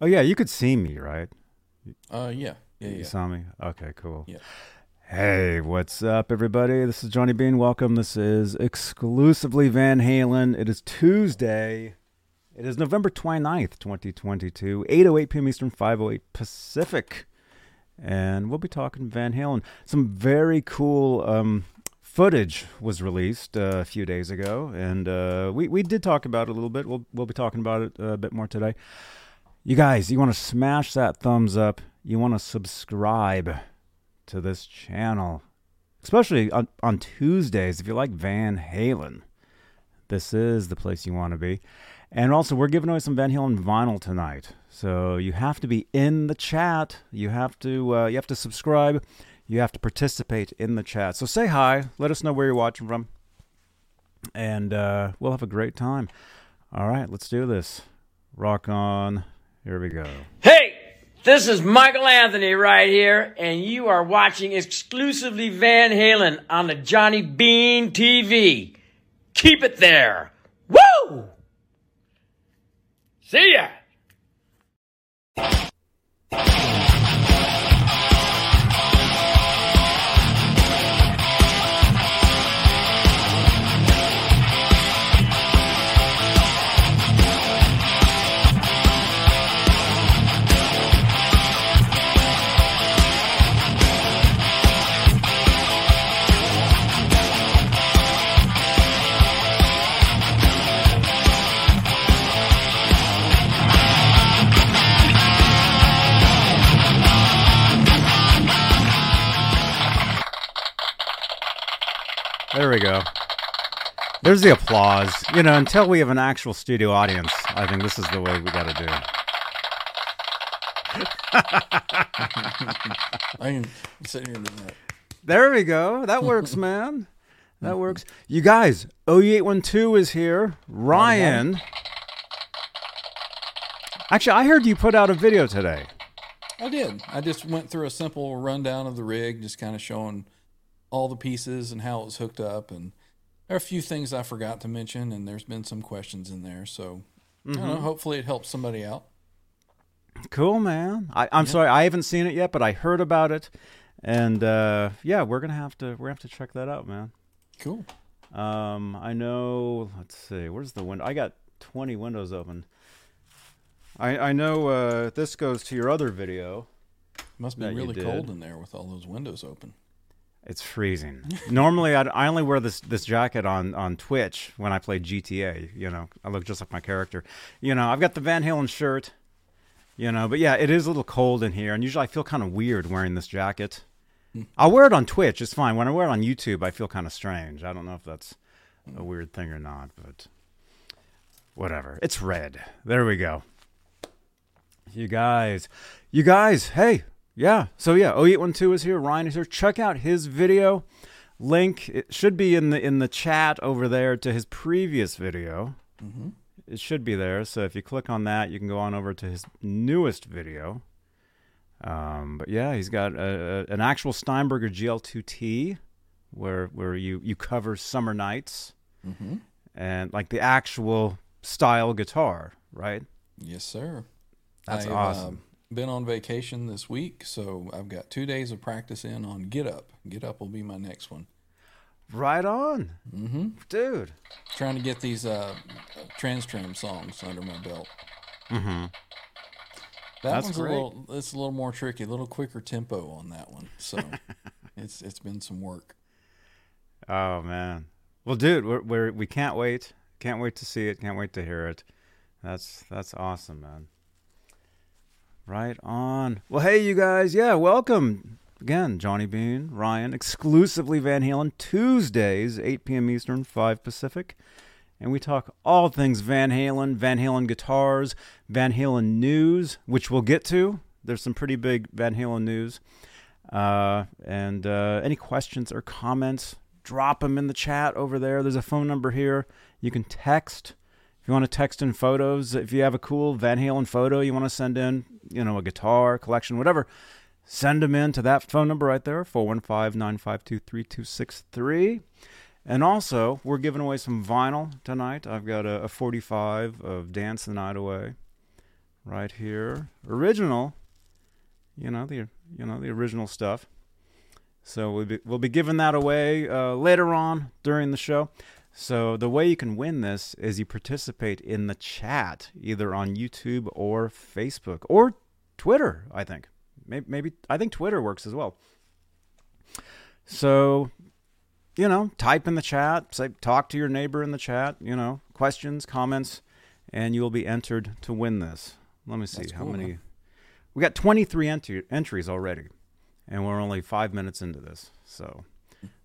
Oh yeah, you could see me, right? Uh, yeah, yeah, You yeah. saw me. Okay, cool. Yeah. Hey, what's up, everybody? This is Johnny Bean. Welcome. This is exclusively Van Halen. It is Tuesday. It is November 29th, 2022, 8.08 p.m. Eastern, 5.08 Pacific. And we'll be talking Van Halen. Some very cool um, footage was released uh, a few days ago, and uh, we, we did talk about it a little bit. We'll, we'll be talking about it a bit more today. You guys, you want to smash that thumbs up. You want to subscribe to this channel, especially on, on Tuesdays. If you like Van Halen, this is the place you want to be. And also, we're giving away some Van Halen vinyl tonight, so you have to be in the chat. You have to uh, you have to subscribe. You have to participate in the chat. So say hi. Let us know where you're watching from, and uh, we'll have a great time. All right, let's do this. Rock on. Here we go. Hey, this is Michael Anthony right here, and you are watching exclusively Van Halen on the Johnny Bean TV. Keep it there. Woo! See ya! There we go. There's the applause. You know, until we have an actual studio audience, I think this is the way we got to do it. I can sit here and do that. There we go. That works, man. That works. You guys, OU812 is here. Ryan. Actually, I heard you put out a video today. I did. I just went through a simple rundown of the rig, just kind of showing all the pieces and how it was hooked up. And there are a few things I forgot to mention, and there's been some questions in there. So I don't know, hopefully it helps somebody out. Cool, man. I, I'm sorry, I haven't seen it yet, but I heard about it, and uh, yeah, we're gonna have to we're gonna have to check that out, man. Cool. Um, I know. Let's see. Where's the window? I got 20 windows open. I I know uh, this goes to your other video. Must be really cold in there with all those windows open. It's freezing. Normally, I, I only wear this this jacket on on Twitch when I play GTA. You know, I look just like my character. You know, I've got the Van Halen shirt. You know, but yeah, it is a little cold in here, and usually I feel kind of weird wearing this jacket. I'll wear it on Twitch. It's fine. When I wear it on YouTube, I feel kind of strange. I don't know if that's a weird thing or not, but whatever. It's red. There we go. You guys, you guys, hey, yeah. So yeah, 0812 is here. Ryan is here. Check out his video. Link it should be in the in the chat over there to his previous video. It should be there. So if you click on that, you can go on over to his newest video. Um, but yeah, he's got a, a, an actual Steinberger GL2T, where where you you cover summer nights, and like the actual style guitar, right? Yes, sir. That's I've, awesome. Uh, been on vacation this week, so I've got two days of practice in on Get Up. Get Up will be my next one. Right on, Mm-hmm. dude. Trying to get these uh, trans trim songs under my belt. Mm-hmm. That That's one's great. a little. It's a little more tricky, a little quicker tempo on that one. So it's it's been some work. Oh man. Well, dude, we're, we're we can't wait. Can't wait to see it. Can't wait to hear it. That's that's awesome, man. Right on. Well, hey, you guys. Yeah, welcome again, Johnny Bean, Ryan, exclusively Van Halen. Tuesdays, 8 p.m. Eastern, 5 Pacific, and we talk all things Van Halen, Van Halen guitars, Van Halen news, which we'll get to. There's some pretty big Van Halen news. Uh, and uh, any questions or comments, drop them in the chat over there. There's a phone number here. You can text. If you want to text in photos, if you have a cool Van Halen photo you want to send in, you know, a guitar collection, whatever, send them in to that phone number right there, 415 952 3263. And also, we're giving away some vinyl tonight. I've got a, a 45 of Dance the Night Away. right here. Original. You know the you know the original stuff. So we'll be, we'll be giving that away uh, later on during the show. So the way you can win this is you participate in the chat either on YouTube or Facebook or Twitter. I think maybe, maybe I think Twitter works as well. So you know, type in the chat, say talk to your neighbor in the chat. You know, questions, comments, and you will be entered to win this. Let me see That's how cool, many. man. We got 23 entry, entries already, and we're only five minutes into this. So,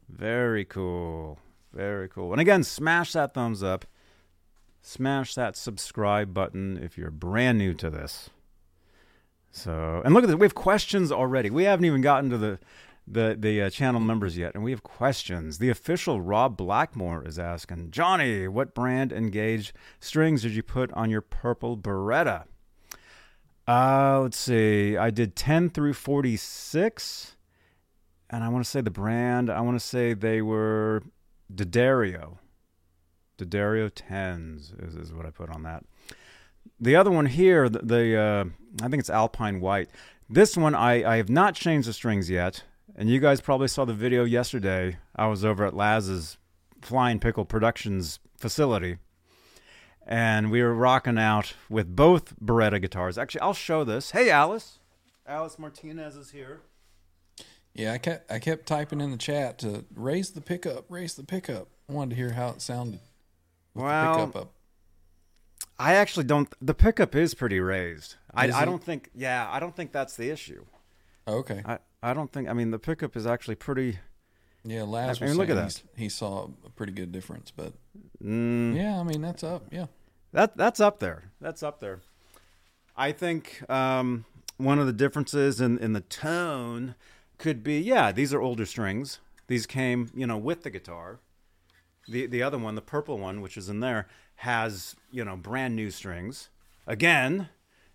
very cool. Very cool. And again, smash that thumbs up. Smash that subscribe button if you're brand new to this. So, and look at this. We have questions already. We haven't even gotten to the the the uh, channel members yet, and we have questions. The official Rob Blackmore is asking Johnny, what brand engaged strings did you put on your purple Beretta? Uh, let's see. I did 10 through 46. And I want to say the brand, I want to say they were D'Addario. D'Addario 10s is, is what I put on that. The other one here, the, the uh, I think it's Alpine White. This one, I, I have not changed the strings yet. And you guys probably saw the video yesterday. I was over at Laz's Flying Pickle Productions facility and we were rocking out with both Beretta guitars. Actually, I'll show this. Hey, Alice. Alice Martinez is here. Yeah, I kept I kept typing in the chat to raise the pickup, raise the pickup. I wanted to hear how it sounded. with the Well, pickup up. I actually don't. The pickup is pretty raised. I, Is I don't think. Yeah, I don't think that's the issue. Okay. I, I don't think. I mean, the pickup is actually pretty. Yeah, Laz I mean, look at that. he saw a pretty good difference, but Mm, yeah, I mean that's up. Yeah, That that's up there. That's up there. I think um, one of the differences in, in the tone could be yeah, these are older strings. These came, you know, with the guitar. The the other one, the purple one, which is in there, has, you know, brand new strings. Again,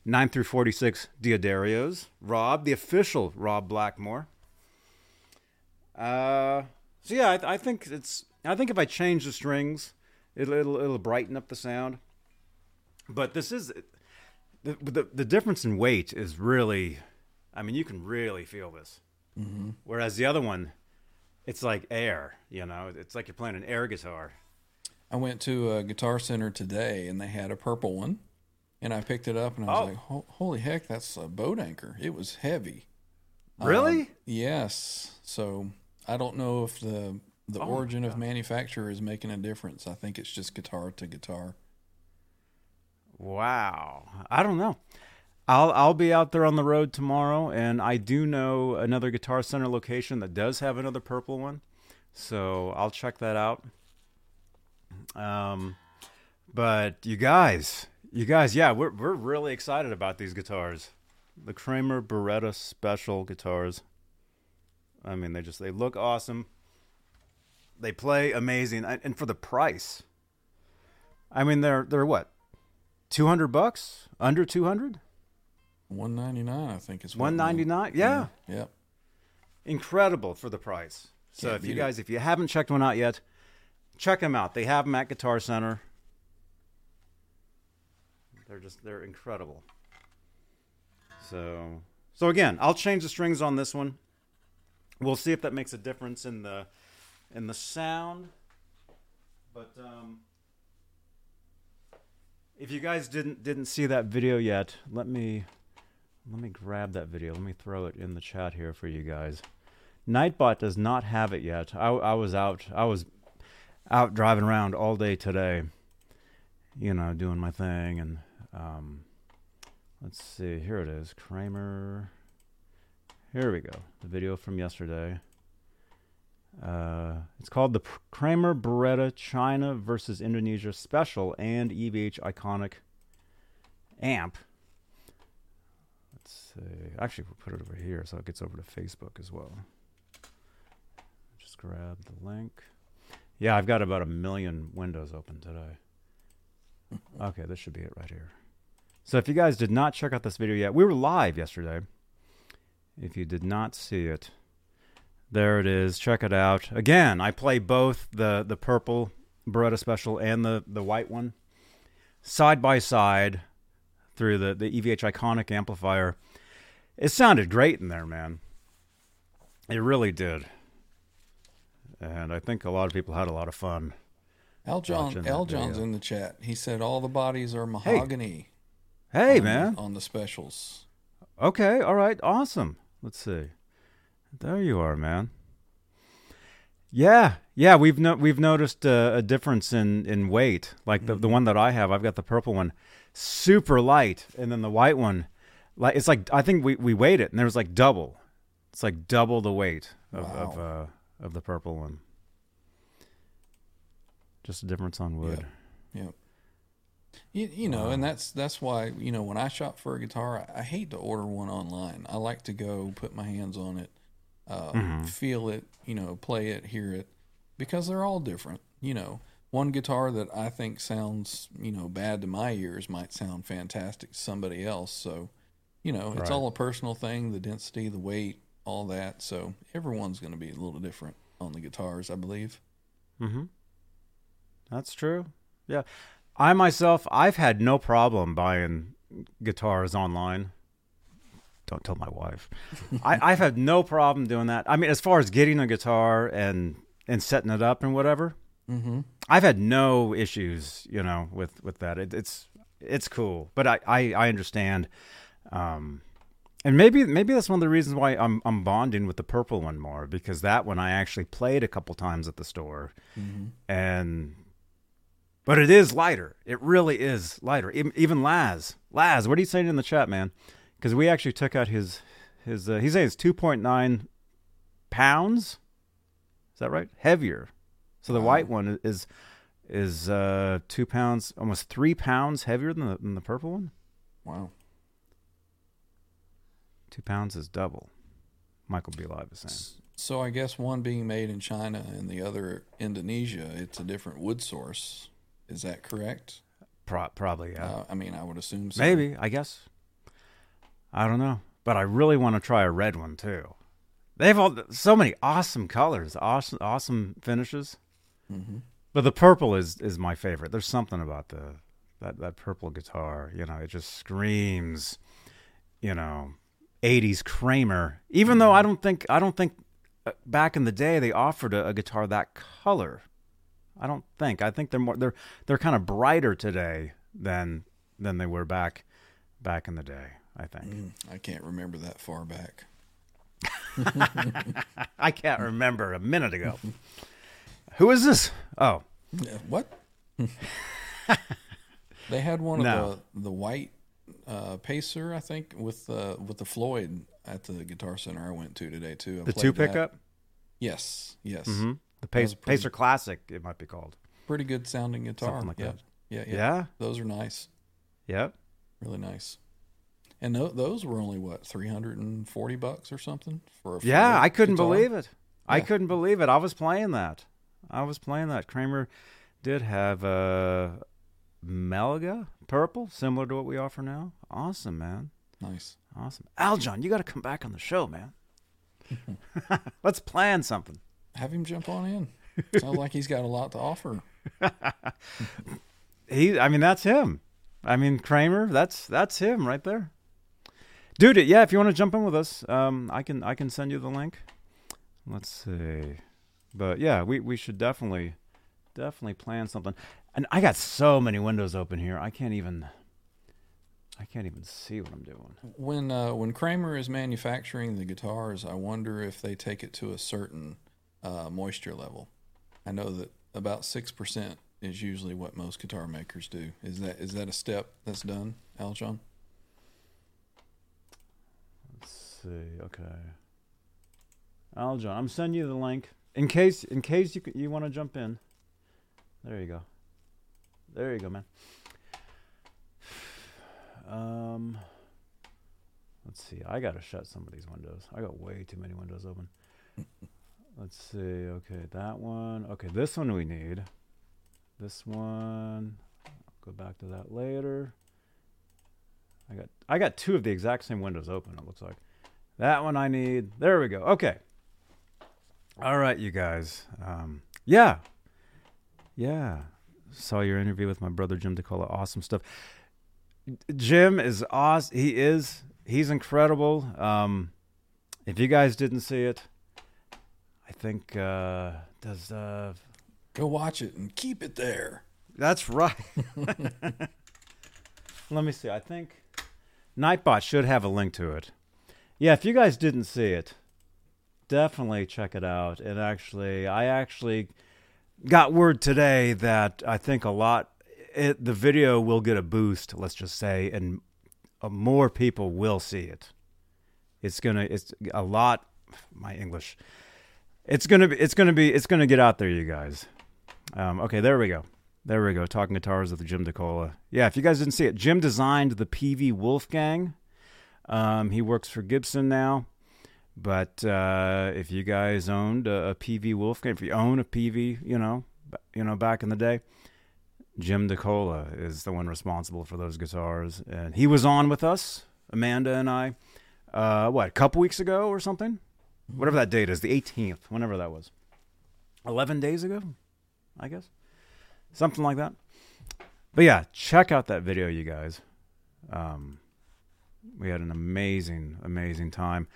9 through 46 D'Addarios. Rob, the official Rob Blackmore. Uh, so yeah, I, I think it's. I think if I change the strings, it'll, it'll it'll brighten up the sound. But this is the, the the difference in weight is really. I mean, you can really feel this. Whereas the other one, it's like air. You know, it's like you're playing an air guitar. I went to a guitar center today and they had a purple one, and I picked it up and I was Oh. like, "Holy heck, that's a boat anchor!" It was heavy. Really? Um, yes. So I don't know if the the Oh, origin of manufacturer is making a difference. I think it's just guitar to guitar. Wow. I don't know. I'll I'll be out there on the road tomorrow, and I do know another Guitar Center location that does have another purple one, so I'll check that out. Um, but you guys, you guys, yeah, we're we're really excited about these guitars, the Kramer Beretta Special guitars. I mean, they just they look awesome. They play amazing, and for the price. I mean, they're they're what, two hundred bucks, under two hundred. One ninety nine, I think is One ninety nine. Yeah. Yep. incredible for the price. So Can't if you beat it. guys, if you haven't checked one out yet, check them out. They have them at Guitar Center. They're just they're incredible. So so again, I'll change the strings on this one. We'll see if that makes a difference in the in the sound. But um, if you guys didn't didn't see that video yet, let me let me grab that video. Let me throw it in the chat here for you guys. Nightbot does not have it yet. I, I was out. I was out driving around all day today. You know, doing my thing, and um, let's see. Here it is, Kramer. Here we go. The video from yesterday. Uh, it's called the Kramer Beretta China versus Indonesia Special and EVH Iconic Amp. Let's. Actually, we'll put it over here so it gets over to Facebook as well. Just grab the link. Yeah, I've got about a million windows open today. Okay, this should be it right here. So if you guys did not check out this video yet, we were live yesterday. If you did not see it, there it is. Check it out. Again, I play both the the purple Beretta Special and the the white one side by side through the the EVH Iconic amplifier. It sounded great in there, man. It really did. And I think a lot of people had a lot of fun. Aljon, Al John's video. in the chat. He said all the bodies are mahogany. Hey, on, man. on the specials. Okay, all right, awesome. Let's see. There you are, man. Yeah, yeah, we've no, we've noticed uh, a difference in in weight. Like the the one that I have, I've got the purple one, super light, and then the white one, like it's like I think we we weighed it, and there was like double. It's like double the weight of of, uh, of the purple one. Just a difference on wood. Yep. You, you know, and that's that's why you know when I shop for a guitar, I, I hate to order one online. I like to go put my hands on it, uh, Mm-hmm. feel it, you know, play it, hear it, because they're all different. You know, one guitar that I think sounds you know bad to my ears might sound fantastic to somebody else. So, you know, it's Right. all a personal thing. The density, the weight, all that. So everyone's going to be a little different on the guitars, I believe. Mm-hmm. That's true. Yeah. I myself, I've had no problem buying guitars online. Don't tell my wife. I, I've had no problem doing that. I mean, as far as getting a guitar and and setting it up and whatever, Mm-hmm. I've had no issues, you know, with with that. It, it's it's cool, but I I, I understand, um, and maybe maybe that's one of the reasons why I'm I'm bonding with the purple one more because that one I actually played a couple times at the store, and but it is lighter. It really is lighter. Even, even Laz, Laz, what are you saying in the chat, man? Because we actually took out his his uh, he's saying it's two point nine pounds. Is that right? Heavier. So the Wow. white one is is uh, two pounds, almost three pounds heavier than the, than the purple one. Wow. Two pounds is double. Michael B. Live is saying. So I guess one being made in China and the other Indonesia, it's a different wood source. Is that correct? Pro- probably, yeah. Uh, I mean, I would assume so. Maybe, I guess. I don't know. But I really want to try a red one too. They have all so many awesome colors, awesome awesome finishes. Mhm. But the purple is is my favorite. There's something about the that that purple guitar, you know, it just screams, you know, 80s Kramer. Even though I don't think I don't think uh, back in the day they offered a, a guitar that color. I don't think. I think they're more they're they're kind of brighter today than than they were back back in the day, I think. Mm, I can't remember that far back. I can't remember a minute ago. Who is this? Oh, Yeah, What? they had one No. of the the white uh, Pacer, I think, with uh, with the Floyd at the Guitar Center I went to today too. I the two that. pickup? Yes, yes. Mm-hmm. The was Pace, pretty- Pacer Classic, it might be called. Pretty good sounding guitar. Something like yeah. that. Yeah, yeah, Yeah. Those are nice. Yep. Really nice. And tho- those were only what three hundred and forty bucks or something for a Yeah, I couldn't guitar? believe it. I couldn't believe it. I was playing that. I was playing that. Kramer did have a Melga purple, similar to what we offer now. Awesome, man. Nice. Awesome. Aljon, you got to come back on the show, man. Let's plan something. Have him jump on in. Sounds like he's got a lot to offer. He, I mean, that's him. I mean, Kramer, that's that's him right there. Dude, yeah, if you want to jump in with us, um, I can I can send you the link. Let's see. But yeah, we, we should definitely definitely plan something. And I got so many windows open here. I can't even I can't even see what I'm doing. When uh, when Kramer is manufacturing the guitars, I wonder if they take it to a certain uh, moisture level. I know that about six percent is usually what most guitar makers do. Is that is that a step that's done, Aljon? Let's see. Okay. Aljon, I'm sending you the link in case in case you you want to jump in. There you go. There you go, man. Um, let's see. I gotta shut some of these windows. I got way too many windows open. let's see. Okay, that one. Okay, this one we need. This one. I'll go back to that later. I got I got two of the exact same windows open. It looks like that one I need. There we go. Okay. All right, you guys. Um, yeah, yeah. Saw your interview with my brother Jim DeCola. Awesome stuff. Jim is awesome. He is. He's incredible. Um, if you guys didn't see it, I think uh, does uh, Go watch it and keep it there. that's right. Let me see. I think Nightbot should have a link to it. Yeah, if you guys didn't see it, definitely check it out. And actually, I actually got word today that I think a lot it, the video will get a boost, let's just say, and uh, more people will see it. It's gonna. It's a lot. My English. It's gonna be. It's gonna be. It's gonna get out there, you guys. Um, okay, there we go. There we go. Talking guitars with Jim DeCola. Yeah, if you guys didn't see it, Jim designed the PV Wolfgang. Um, he works for Gibson now. But uh, if you guys owned a, a PV Wolfgang, if you own a PV, you know, you know, back in the day, Jim DeCola is the one responsible for those guitars, and he was on with us, Amanda and I, uh, what a couple weeks ago or something, whatever that date is, the 18th, whenever that was, 11 days ago, I guess, something like that. But yeah, check out that video, you guys. Um, we had an amazing, amazing time.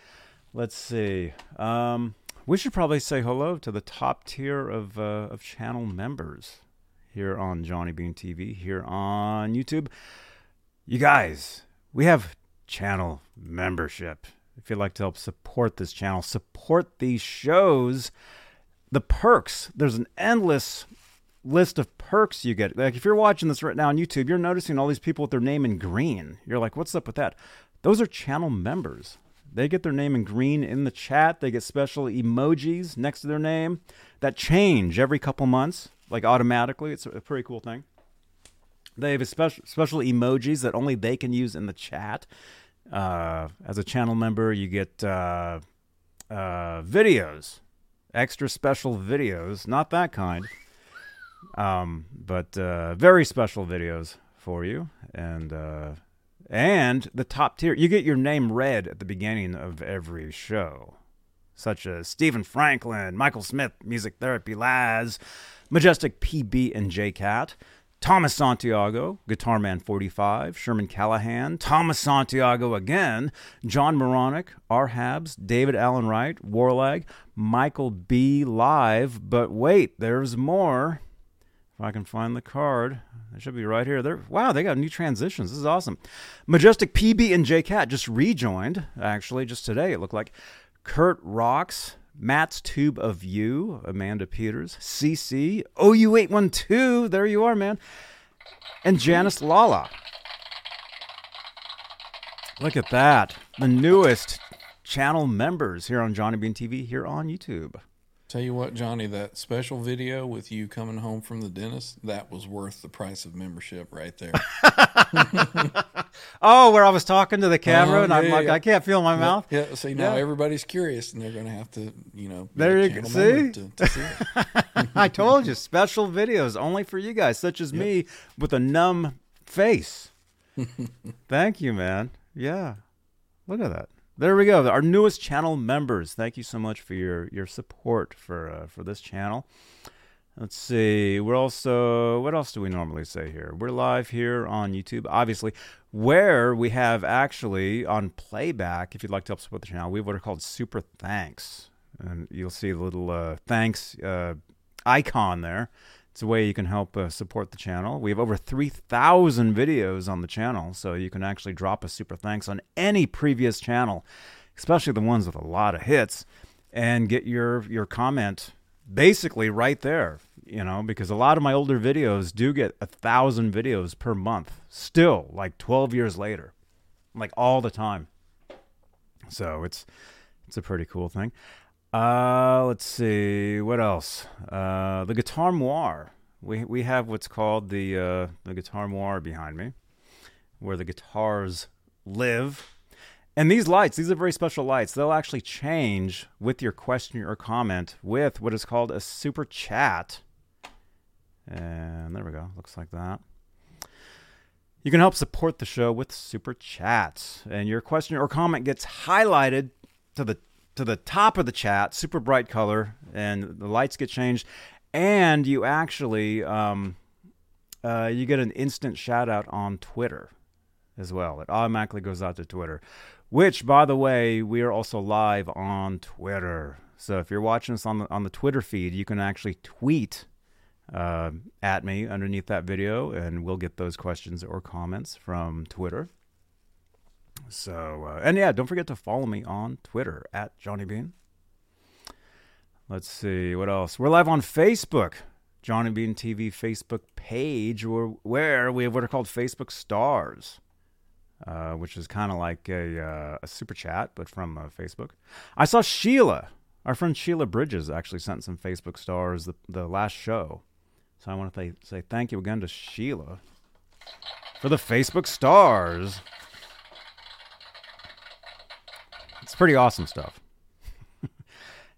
Let's see. Um, we should probably say hello to the top tier of uh, of channel members here on Johnny Bean TV, here on YouTube. You guys, we have channel membership. If you'd like to help support this channel, support these shows, the perks, there's an endless list of perks you get. Like if you're watching this right now on YouTube, you're noticing all these people with their name in green. You're like, what's up with that? Those are channel members. They get their name in green in the chat. They get special emojis next to their name that change every couple months, like automatically. It's a pretty cool thing. They have special special emojis that only they can use in the chat. Uh, as a channel member, you get uh, uh, videos, extra special videos, not that kind, um, but uh, very special videos for you, and uh, and the top tier. You get your name read at the beginning of every show, such as Stephen Franklin, Michael Smith, Music Therapy Laz, Majestic PB and J Cat. Thomas Santiago, Guitar Man 45, Sherman Callahan, Thomas Santiago again, John Moronic, R. Habs, David Allen Wright, Warlag, Michael B. Live. But wait, there's more. If I can find the card, it should be right here. There, wow, they got new transitions. This is awesome. Majestic PB and J Cat just rejoined, actually, just today. It looked like Kurt Rocks, Matt's Tube of You, Amanda Peters, CC, OU812, there you are, man, and Janice Lala. Look at that. The newest channel members here on Johnny Bean TV here on YouTube. Tell you what, Johnny, that special video with you coming home from the dentist, that was worth the price of membership right there. Oh, where I was talking to the camera Uh-huh, and I'm like, yeah. I can't feel my mouth. Yeah, see now Yeah. everybody's curious and they're going to have to, you know, There you go. See? to, to see it. I told you, special videos only for you guys, such as me with a numb face. Thank you, man. Yeah. Look at that. There we go. Our newest channel members. Thank you so much for your your support for uh, for this channel. Let's see. We're also what else do we normally say here? We're live here on YouTube, obviously, where we have actually on playback. If you'd like to help support the channel, we have what are called super thanks, and you'll see the little uh, thanks uh, icon there. It's a way you can help uh, support the channel. We have over 3,000 videos on the channel, so you can actually drop a super thanks on any previous channel, especially the ones with a lot of hits, and get your your comment basically right there. You know, because a lot of my older videos do get a thousand videos per month, still like 12 years later, like all the time. So it's it's a pretty cool thing. Uh, let's see what else. Uh, the Guitar Moir. We we have what's called the uh, the Guitar Moir behind me, where the guitars live. And these lights, these are very special lights. They'll actually change with your question or comment with what is called a super chat. And there we go. Looks like that. You can help support the show with super chats, and your question or comment gets highlighted to the to the top of the chat, super bright color, and the lights get changed, and you actually um, uh, you get an instant shout out on Twitter. as well. It automatically goes out to Twitter, which, by the way, we are also live on Twitter. So if you're watching us on the on the Twitter feed, you can actually tweet uh, at me underneath that video, and we'll get those questions or comments from Twitter. So uh, and yeah, don't forget to follow me on Twitter at Johnny Bean. Let's see what else. We're live on Facebook, Johnny Bean TV Facebook page, where, where we have what are called Facebook Stars, uh, which is kind of like a, uh, a super chat, but from uh, Facebook. I saw Sheila, our friend Sheila Bridges, actually sent some Facebook Stars the, the last show. So I want to say thank you again to Sheila for the Facebook Stars. It's pretty awesome stuff.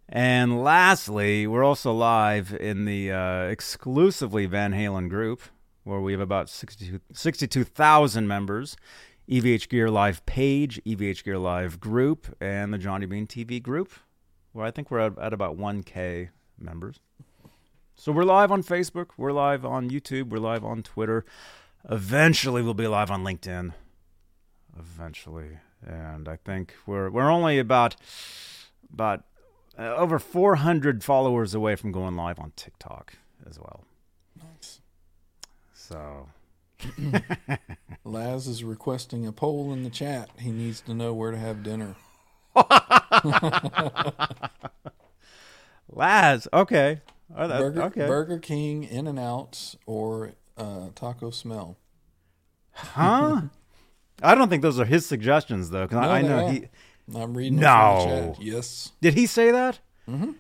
And lastly, we're also live in the uh, exclusively Van Halen group, where we have about 62 62,000 members. EVH Gear Live page, EVH Gear Live group, and the Johnny Bean TV group, where I think we're at, at about 1K members. So we're live on Facebook, we're live on YouTube, we're live on Twitter. Eventually, we'll be live on LinkedIn. Eventually, and I think we're we're only about about uh, over 400 followers away from going live on TikTok as well. Nice. So, Laz is requesting a poll in the chat. He needs to know where to have dinner. Laz, okay. Oh, that- Burger, okay. Burger King, In and Out, or uh, Taco Smell. Huh? I don't think those are his suggestions though, because No, I, I know are. he I'm reading them the No. chat. Yes. did. He say that? Mm-hmm.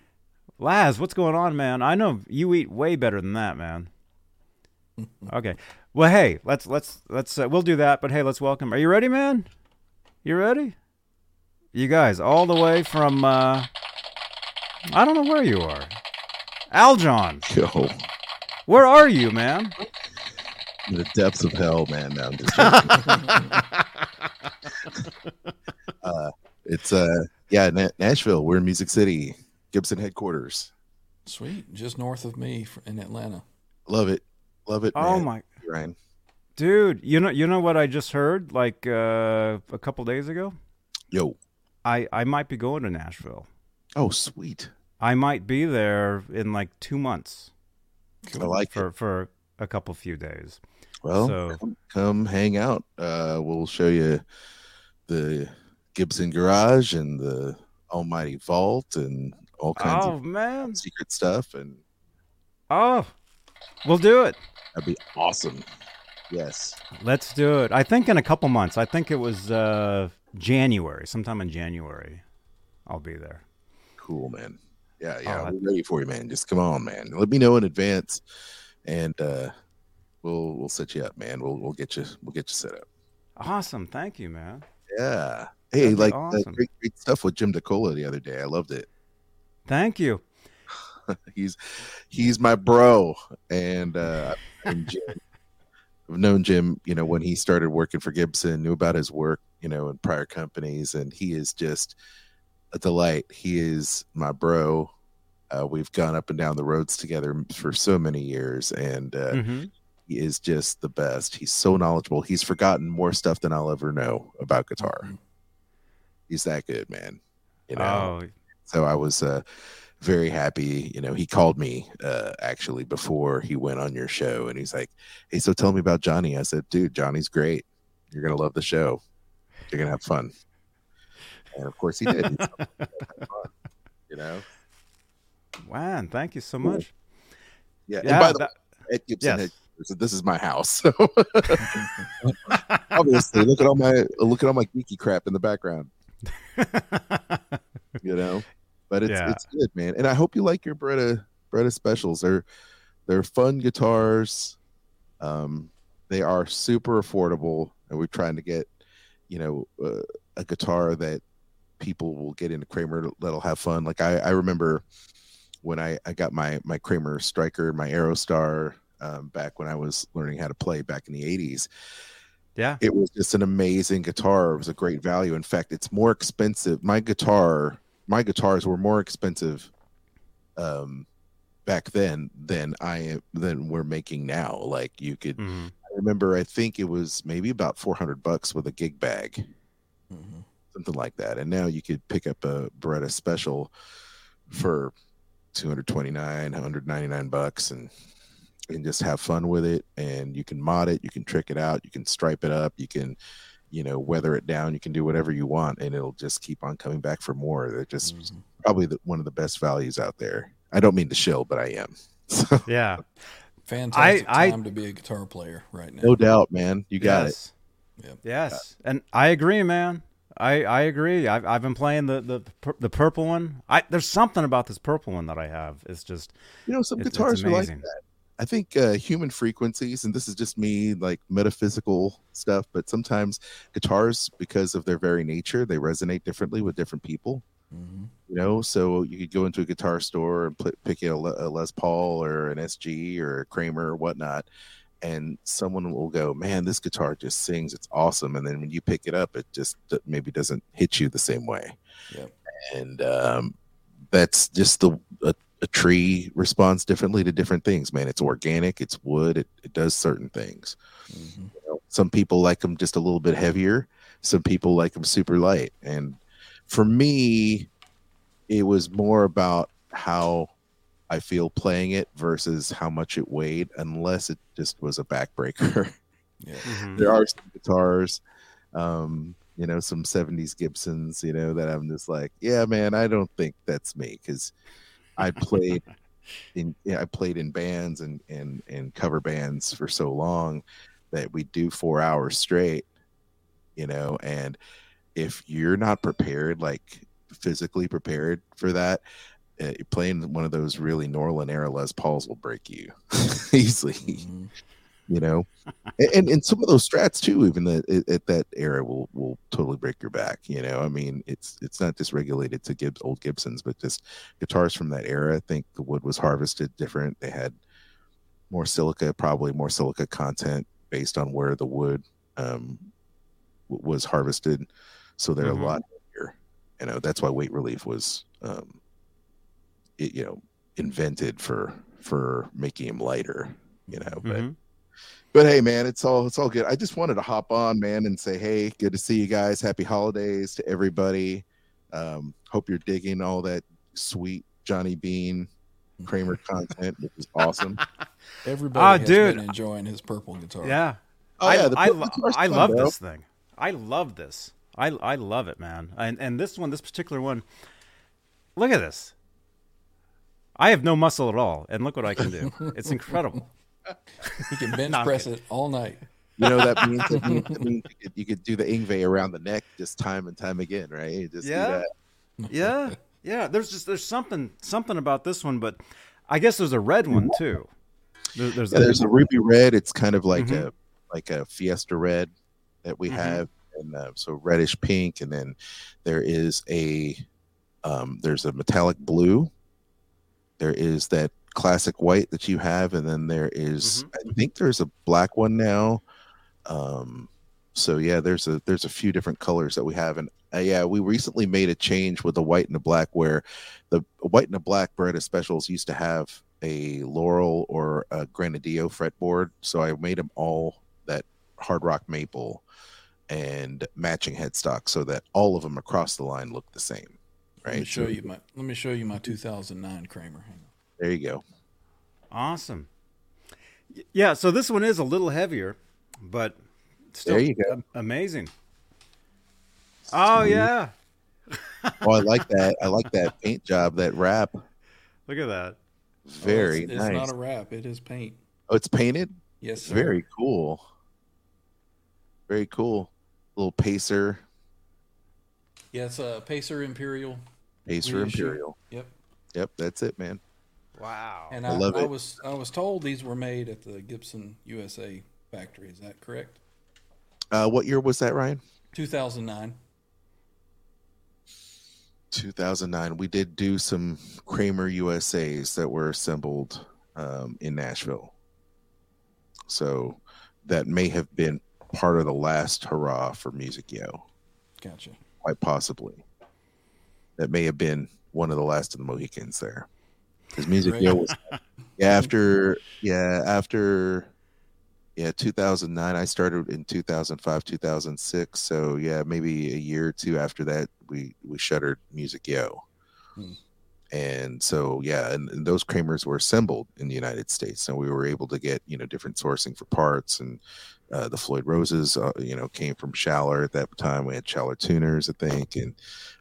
Laz, what's going on, man? I know you eat way better than that, man. okay. Well, hey, let's let's let's uh, we'll do that. But hey, let's welcome. Are you ready, man? You ready? You guys, all the way from uh I don't know where you are. Aljon, Yo, where are you, man? In the depths of hell, man. No, I'm just joking. uh, it's uh, yeah, Na- Nashville. We're in Music City, Gibson headquarters. Sweet. Just north of me fr- in Atlanta. Love it, love it. Oh man. my Ryan. dude, you know you know what I just heard like uh a couple days ago? Yo, I I might be going to Nashville. oh sweet. I might be there in like 2 months. I like it. for for a couple few days. Well, so- come, come hang out. Uh, we'll show you the Gibson garage and the Almighty Vault and all kinds Oh man. of secret stuff, and Oh. We'll do it. that'd be awesome. Yes. Let's do it. I think in a couple months. I think it was uh January, sometime in January. I'll be there. Cool, man. Yeah, yeah. Oh, we're ready for you, man. Just come on, man. Let me know in advance, and uh, we'll we'll set you up, man. We'll we'll get you we'll get you set up. Awesome. Thank you, man. Yeah. Hey, That'd like uh, awesome. great, great stuff with Jim DeCola the other day. I loved it. Thank you. he's he's my bro, and uh, and Jim, I've known Jim, you know, when he started working for Gibson, knew about his work, you know, in prior companies, and he is just a delight. He is my bro. Uh, we've gone up and down the roads together for so many years, and uh, Mhm. He is just the best. He's so knowledgeable. He's forgotten more stuff than I'll ever know about guitar. He's that good, man. You know. Oh, So I was uh, very happy. You know, he called me uh, actually before he went on your show, and he's like, "Hey, so tell me about Johnny." I said, "Dude, Johnny's great. You're gonna love the show. You're gonna have fun." And of course, he did. He's so fun, you know. man, thank you so much. Yeah. Yeah, and by the that- way, at Gibson, yes. headquarters, so this is my house. So obviously, look at all my look at all my geeky crap in the background. you know. But it's Yeah. it's good, man. And I hope you like your Beretta Beretta specials. They're they're fun guitars. Um, they are super affordable, and we're trying to get you know uh, a guitar that people will get into Kramer that'll have fun. Like I I remember when I I got my my Kramer Striker, my Aerostar. Um, back when I was learning how to play back in the 80s, yeah. it was just an amazing guitar. It was a great value. In fact, it's more expensive. My guitar, my guitars were more expensive um back then than I am than we're making now. Like you could Mhm. remember, I think it was maybe about 400 bucks with a gig bag, hmm something like that. And now you could pick up a Beretta Special for 229, 199 bucks and and just have fun with it. And you can mod it, you can trick it out, you can stripe it up, you can, you know, weather it down, you can do whatever you want, and it'll just keep on coming back for more. They're just Mhm. probably the, one of the best values out there. I don't mean to shill, but I am. So, Yeah. Fantastic I- time to be a guitar player right now. no doubt, man. You got it. yes. Yep. Yes, and I agree, man. I, I agree. I've, I've been playing the, the the purple one. I there's something about this purple one that I have. It's just You know, some it's, it's guitars are like that. I think uh, human frequencies, and this is just me like metaphysical stuff, but sometimes guitars, because of their very nature, they resonate differently with different people. Mhm. You know, so you could go into a guitar store and pl- pick a, a Les Paul or an SG or a Kramer or whatnot, and someone will go, "Man, this guitar just sings. It's awesome." And then when you pick it up, it just maybe doesn't hit you the same way. Yep. And um, that's just the a, a tree responds differently to different things. Man, it's organic. It's wood. It, it does certain things. Mhm. You know, some people like them just a little bit heavier. Some people like them super light. And for me, it was more about how I feel playing it versus how much it weighed, unless it just was a backbreaker. Yep. Mhm. there are some guitars, um, you know, some 70s Gibsons, you know, that I'm just like, yeah, man, I don't think that's me because I played in yeah, I played in bands and and and cover bands for so long that we do four hours straight, you know, and if you're not prepared, like physically prepared for that, uh, playing one of those really Norlin era Les Pauls will break you easily Mhm. You know? And, and some of those strats too even at, at that era will will totally break your back you know? I mean it's it's not just regulated to gibbs old gibsons but just guitars from that era i think the wood was harvested different. They had more silica probably more silica content based on where the wood um was harvested. So they're Mhm. a lot heavier you know? That's why weight relief was um it, you know invented for for making them lighter you know? But Mhm. But hey, man, it's all it's all good. I just wanted to hop on, man, and say, hey, good to see you guys. Happy holidays to everybody. Um, hope you're digging all that sweet Johnny Bean Kramer content, which is awesome. Everybody Ah, has dude. been enjoying his purple guitar. Yeah. Oh, I, yeah, the I, purple I fun, love bro. this thing. I love this. I I love it, man. And and this one, this particular one, look at this. I have no muscle at all, and look what I can do. It's incredible. He can bench No, I'm press it all night. You know that means, that means, that means you, could, you could do the Yngwie around the neck just time and time again, right? You just do Yeah. that. Yeah, yeah. There's just there's something something about this one, but I guess there's a red one too. There, there's Yeah, there's a ruby red. It's kind of like Mhm. a like a fiesta red that we Mhm. have, and uh, so reddish pink, and then there is a um, there's a metallic blue. There is that classic white that you have, and then there is- I think there's a black one now. Um, so yeah, there's a there's a few different colors that we have, and uh, yeah, we recently made a change with the white and the black, where the white and the black Beretta specials used to have a Laurel or a Granadillo fretboard, so I made them all that hard rock maple and matching headstock, so that all of them across the line look the same. Let me Right. show you my let me show you my 2009 Kramer. Hang. There you go. awesome. Yeah, so this one is a little heavier, but still There you go. am- amazing. Oh Sweet. yeah, Oh, I like that. I like that paint job. That wrap, look at that. very Oh, it's, nice. It's not a wrap. It is paint. oh, it's painted. Yes, sir. very cool. Very cool. Little pacer, Yeah, uh, it's a Pacer Imperial. pacer Reissue. imperial. Yep. Yep, that's it, man. Wow. And I I, love I it. was I was told these were made at the Gibson USA factory. Is that correct? Uh, what year was that, Ryan? 2009. 2009. We did do some Kramer USAs that were assembled um, in Nashville. So that may have been part of the last hurrah for MusicYo, Gotcha. quite possibly. That may have been one of the last of the Mohicans there. Because Music Right. Was yeah, after yeah, after yeah 2009 i started in 2005 2006 so yeah maybe a year or two after that we we shuttered MusicYo Hmm. and so yeah and, and those kramers were assembled in the united states and we were able to get you know different sourcing for parts and uh, the floyd roses uh, you know came from schaller at that time we had schaller tuners i think and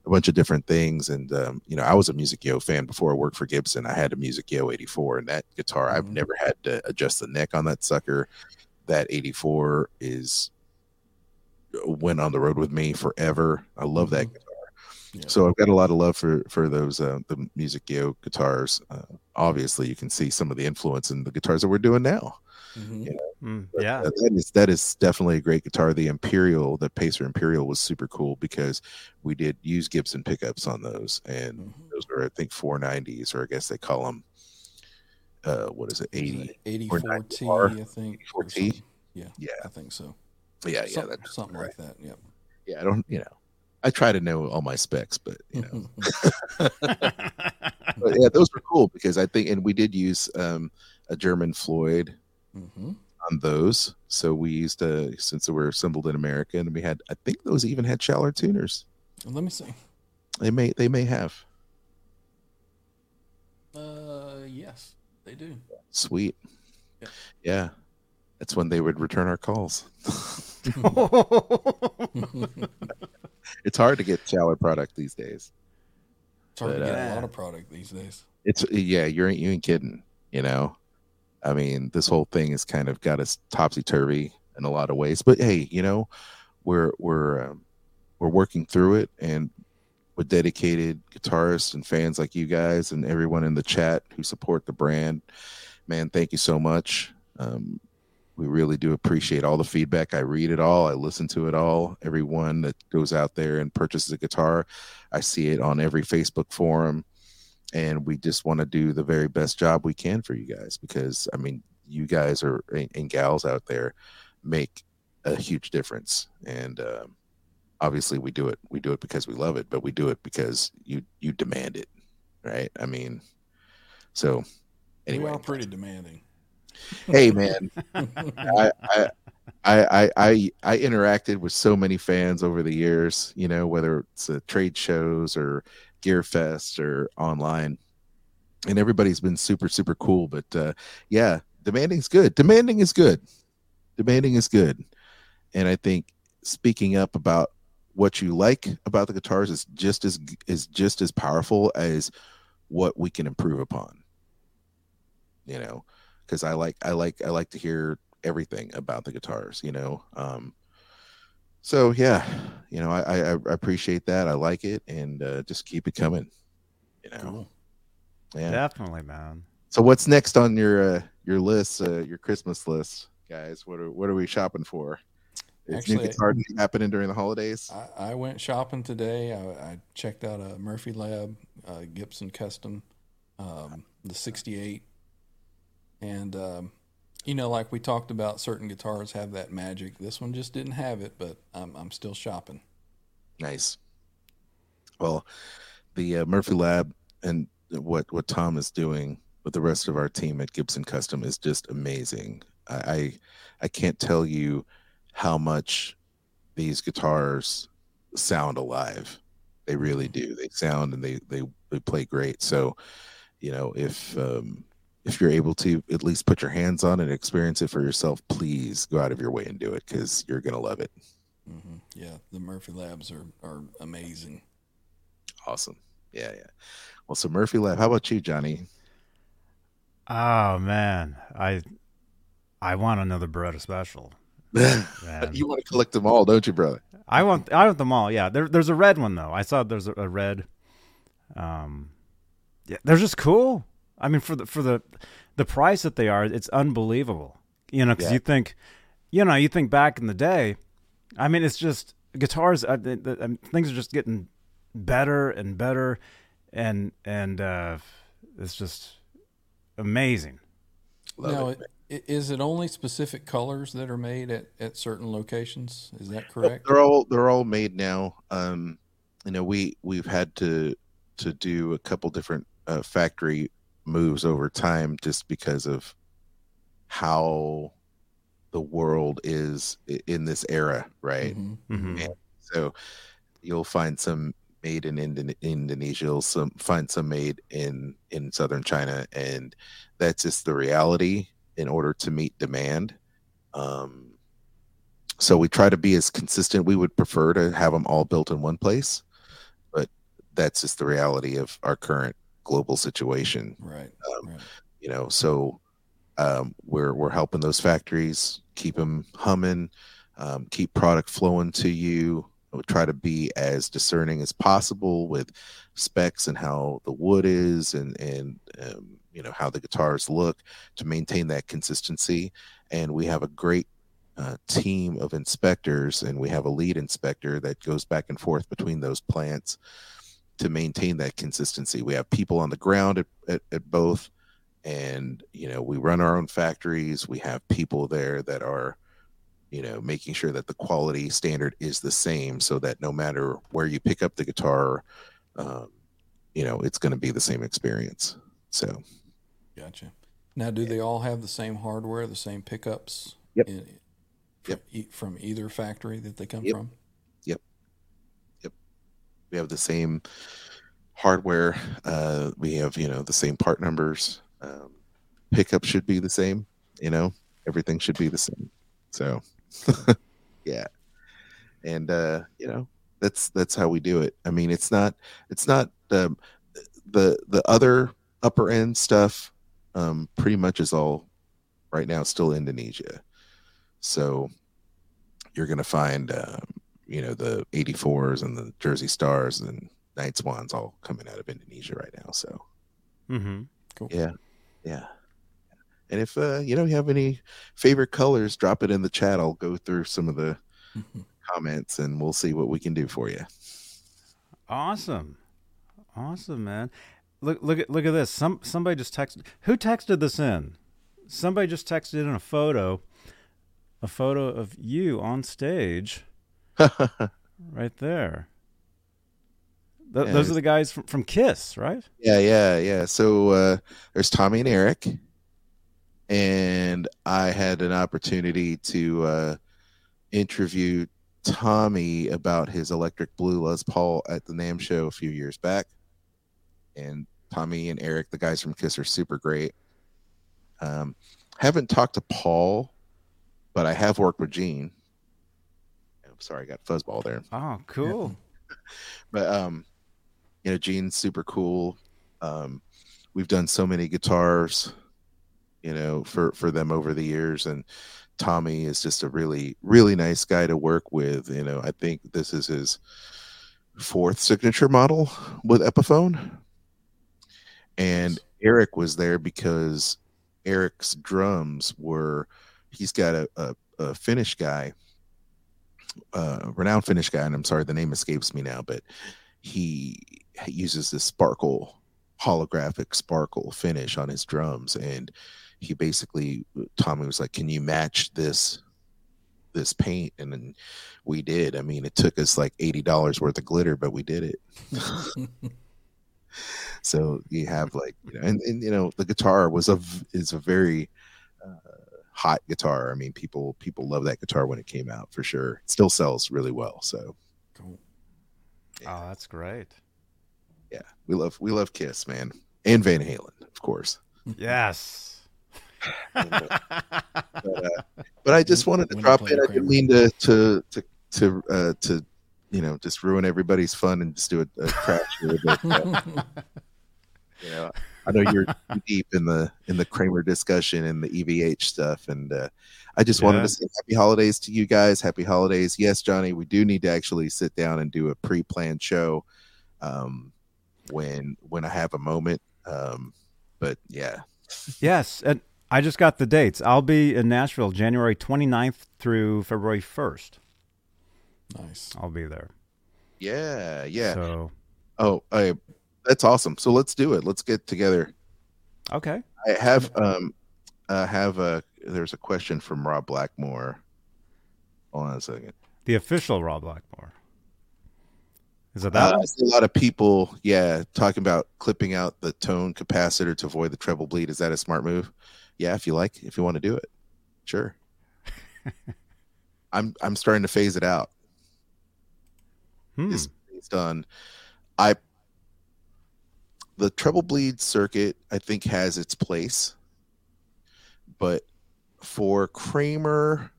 a bunch of different things and um, you know i was a MusicYo fan before i worked for gibson i had a MusicYo 84 and that guitar i've Mhm. never had to adjust the neck on that sucker that 84 is went on the road with me forever i love that Mhm. guitar Yeah. so i've got a lot of love for for those uh, the MusicYo guitars uh, obviously you can see some of the influence in the guitars that we're doing now Mhm. Mm, yeah. that is that is definitely a great guitar. The Imperial, the Pacer Imperial, was super cool because we did use Gibson pickups on those, and Mhm. those are I think 490s, or I guess they call them. Uh, what is it? 80. 84T, 94, I think. or 84T? Yeah, Yeah, I think so. yeah, yeah. Some- That's something right. like that. Yep. Yeah, I don't. You know, I try to know all my specs, but you know, but yeah, those were cool because I think, and we did use um, a German Floyd hmm on those. So we used uh since they were assembled in America, and we had I think those even had Schaller tuners. Let me see. They may they may have. Uh, yes, they do. Sweet. Yeah. Yeah. That's when they would return our calls. it's hard to get Schaller product these days. It's hard to get uh, a lot of product these days. It's yeah, you ain't you ain't kidding, you know. I mean, this whole thing has kind of got us topsy turvy in a lot of ways. But hey, you know, we're we're um, we're working through it, and with dedicated guitarists and fans like you guys and everyone in the chat who support the brand, man, thank you so much. Um, we really do appreciate all the feedback. I read it all. I listen to it all. Everyone that goes out there and purchases a guitar, I see it on every Facebook forum and we just want to do the very best job we can for you guys because I mean, you guys are and, and gals out there make a huge difference, and um, obviously we do it. We do it because we love it, but we do it because you you demand it, right? I mean, so anyway, we are pretty demanding. hey man, I, I I, I I I interacted with so many fans over the years, you know, whether it's trade shows or Gear Fest or online, and everybody's been super super cool. But uh, yeah, demanding's good. Demanding is good. Demanding is good, and I think speaking up about what you like about the guitars is just as is just as powerful as what we can improve upon. You know, because I like I like I like to hear everything about the guitars, you know. Um, so yeah, you know, I, I I appreciate that. I like it, and uh, just keep it coming. You know, Cool. yeah. Definitely, man. So what's next on your uh, your list, uh, your Christmas list, guys? What are what are we shopping for? Is Actually, new guitar happening during the holidays? I, I went shopping today. I, I checked out a Murphy Lab uh, Gibson Custom, um, the '68, and um, you know, like we talked about, certain guitars have that magic. This one just didn't have it, but I'm I'm still shopping. Nice. Well, the uh, Murphy Lab and what what Tom is doing with the rest of our team at Gibson Custom is just amazing. I I, I can't tell you how much these guitars sound alive. They really do. They sound and they they they play great. So, you know, if um, if you're able to at least put your hands on it and experience it for yourself, please go out of your way and do it because you're gonna love it. hmm Yeah, the Murphy Labs are are amazing. Awesome. Yeah, yeah. Well, so Murphy Lab. How about you, Johnny? Oh man, I I want another Beretta special. you want to collect them all, don't you, brother? I want I want them all. Yeah, there, there's a red one though. I saw there's a, a red. Um, yeah, they're just cool. I mean, for the for the the price that they are, it's unbelievable. You know, because Yeah. you think, you know, you think back in the day. I mean, it's just guitars. Uh, the, the, um, things are just getting better and better, and and uh, it's just amazing. Love now, it. i- is it only specific colors that are made at, at certain locations? Is that correct? They're all they're all made now. Um, you know, we we've had to to do a couple different uh, factory moves over time just because of how the world is in this era, right? Mhm. Mhm. Yeah. So you'll find some made in Indon- Indonesia, you'll some find some made in in southern China, and that's just the reality in order to meet demand. Um, so we try to be as consistent. We would prefer to have them all built in one place, but that's just the reality of our current global situation Right. Um, right. you know so um, we're we're helping those factories keep them humming um, keep product flowing to you we try to be as discerning as possible with specs and how the wood is and and um, you know how the guitars look to maintain that consistency and we have a great uh, team of inspectors and we have a lead inspector that goes back and forth between those plants to maintain that consistency we have people on the ground at, at, at both and you know we run our own factories we have people there that are you know making sure that the quality standard is the same so that no matter where you pick up the guitar um, you know it's going to be the same experience so Gotcha. Now, do they all have the same hardware, the same pickups? Yep. in- Yep. From, e- from either factory that they come Yep. from? We have the same hardware uh, we have you know the same part numbers um, pickup should be the same you know everything should be the same. So yeah. And uh you know that's that's how we do it. I mean it's not it's not um, the the other upper end stuff um pretty much is all right now still indonesia. So you're gonna find um you know the 84s and the jersey stars and Nightswans all coming out of indonesia right now so Mhm. Cool. yeah yeah and if uh you know you have any favorite colors drop it in the chat i'll go through some of the Mhm. comments and we'll see what we can do for you Awesome. Awesome, man. Look look at look at this. Some somebody just texted who texted this in? Somebody just texted in a photo. A photo of you on stage right there. Th- Yeah, those are the guys from, from Kiss, right? yeah yeah yeah. So uh there's tommy and eric. And i had an opportunity to uh interview tommy about his electric blue les paul at the NAMM show a few years back. And tommy and eric the guys from kiss are super great. Um haven't talked to paul but i have worked with gene sorry i got fuzzball there. Oh, cool. but um you know gene's super cool. Um we've done so many guitars you know for for them over the years. And tommy is just a really really nice guy to work with. You know i think this is his fourth signature model with epiphone. And eric was there because eric's drums were he's got a, a, a finnish guy uh renowned finnish guy and i'm sorry the name escapes me now but he uses this sparkle holographic sparkle finish on his drums and he basically tommy was like can you match this this paint? And then we did. I mean it took us like $80 worth of glitter but we did it. So you have like you know and, and you know the guitar was a is a very uh, hot guitar. I mean people people love that guitar when it came out for sure. It still sells really well so. Cool. Oh, that's great. yeah. We love we love kiss man. And van halen of course. Yes. but, uh, but i just wanted to When drop play in. I didn't mean to to to to uh to you know just ruin everybody's fun and just do a, a crash here, but, uh, you know i know you're deep in the in the kramer discussion and the evh stuff and uh i just wanted to say happy holidays to you guys happy holidays yes johnny we do need to actually sit down and do a pre-planned show um when when i have a moment um but yeah yes, and I just got the dates. I'll be in Nashville January 29th through February 1st. nice. I'll be there. yeah yeah So, oh I, that's awesome so let's do it let's get together okay. i have um i have a there's a question from rob blackmore hold on a second The official Rob Blackmore. Is it that Uh. I see a lot of people, yeah, talking about clipping out the tone capacitor to avoid the treble bleed. Is that a smart move? Yeah, if you like, if you want to do it, sure. I'm I'm starting to phase it out. Hmm. Is based on I the treble bleed circuit I think has its place, but for Kramer,